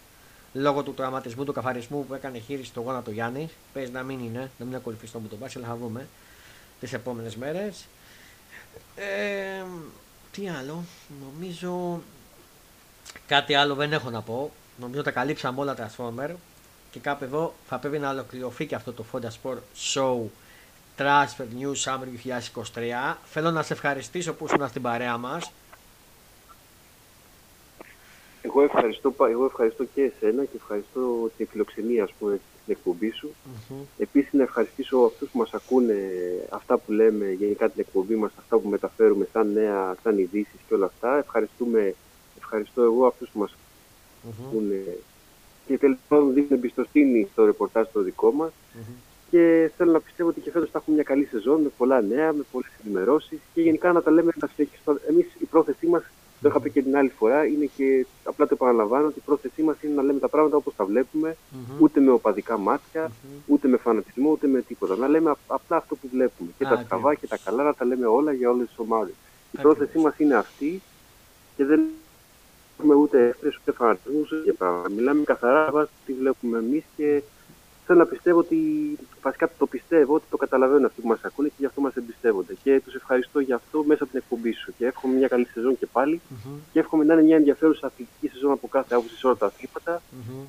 Λόγω του τραυματισμού, του καθαρισμού που έκανε χείριση στο γόνατο Γιάννη. Παίζει να μην είναι, να μην ακολουθεί τον που τον πάσει, αλλά θα δούμε τις επόμενες μέρες. Ε, τι άλλο, νομίζω κάτι άλλο δεν έχω να πω. Νομίζω τα καλύψαμε όλα τα Transformer και κάπου εδώ θα πρέπει να ολοκληρωθεί και αυτό το Fonda Sport Show Transfer News Summer 2023. Θέλω να σε ευχαριστήσω που ήσουν στην παρέα μας. Εγώ ευχαριστώ, εγώ ευχαριστώ και εσένα και ευχαριστώ την φιλοξενία ας πούμε, στην εκπομπή σου. Mm-hmm. Επίσης να ευχαριστήσω αυτούς που μας ακούνε αυτά που λέμε γενικά την εκπομπή μας, αυτά που μεταφέρουμε σαν νέα, σαν ειδήσεις και όλα αυτά. Ευχαριστούμε, ευχαριστώ εγώ αυτούς που μας mm-hmm. ακούνε και τέλος πάντων δίνουν εμπιστοσύνη στο ρεπορτάζ το δικό μας. Mm-hmm. Και θέλω να πιστεύω ότι και φέτος θα έχουμε μια καλή σεζόν με πολλά νέα, με πολλές ενημερώσεις και γενικά να τα λέμε να συνεχίσουμε. Εμείς η πρόθεσή μας το είχα πει και την άλλη φορά, είναι και απλά το επαναλαμβάνω ότι η πρόθεσή μας είναι να λέμε τα πράγματα όπως τα βλέπουμε, mm-hmm. ούτε με οπαδικά μάτια, mm-hmm. ούτε με φανατισμό, ούτε με τίποτα. Να λέμε απλά αυτό που βλέπουμε. Και τα στραβά και τα καλά να τα λέμε όλα για όλες τις ομάδες. Η πρόθεσή μας είναι αυτή και δεν έχουμε ούτε εχθρέ ούτε φανατισμούς ούτε πράγματα. Μιλάμε καθαρά τι βλέπουμε εμείς και θέλω να πιστεύω ότι, βασικά το πιστεύω ότι το καταλαβαίνουν αυτοί που μας ακούνε και γι' αυτό μας εμπιστεύονται. Και τους ευχαριστώ για αυτό μέσα από την εκπομπή σου. Και εύχομαι μια καλή σεζόν και πάλι. Mm-hmm. Και εύχομαι να είναι μια ενδιαφέρουσα αθλητική σεζόν από κάθε άποψη σε όλα τα αθλήματα. Mm-hmm.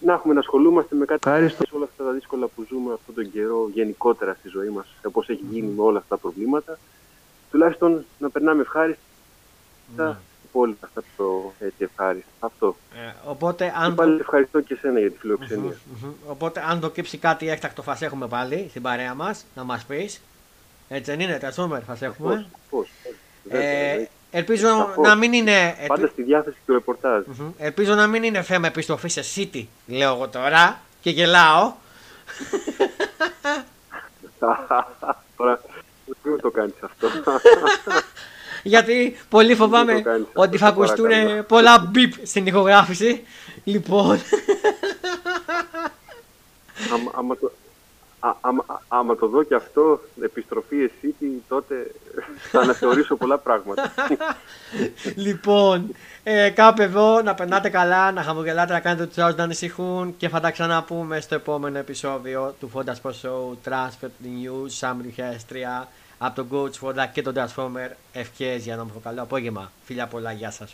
Να έχουμε να ασχολούμαστε με κάτι ευχάριστο σε όλα αυτά τα δύσκολα που ζούμε αυτόν τον καιρό γενικότερα στη ζωή μας, όπω έχει γίνει mm-hmm. με όλα αυτά τα προβλήματα. Τουλάχιστον να περνάμε ευχάριστα πολύ αυτά το έτσι ευχάριστο. Αυτό. Ε, οπότε, αν... Και πάλι ευχαριστώ και εσένα για τη φιλοξενία. Mm-hmm, mm-hmm. Οπότε αν το κύψει κάτι έκτακτο φας έχουμε πάλι στην παρέα μας, να μας πεις. Έτσι δεν είναι, τα σούμερ φας έχουμε. Πώς, πώς. Ε, ελπίζω να μην είναι... Πάντα στη διάθεση του ρεπορτάζ. Mm-hmm. Ελπίζω να μην είναι θέμα επιστροφή σε City, λέω εγώ τώρα. Και γελάω. Τώρα, δεν το κάνεις αυτό; γιατί πολύ φοβάμαι ότι θα ακουστούν πολλά μπιπ στην ηχογράφηση. Λοιπόν. άμα, το, άμα, το δω και αυτό, επιστροφή εσύ, τότε θα αναθεωρήσω πολλά πράγματα. λοιπόν, ε, κάπου εδώ να περνάτε καλά, να χαμογελάτε, να κάνετε τους άλλους να ανησυχούν και θα τα ξαναπούμε στο επόμενο επεισόδιο του Fonda Sports Show Transfer News Summer 2003 από τον Coach Fonda και τον Transformer. Ευχές για να μου καλό απόγευμα. Φιλιά πολλά, γεια σας.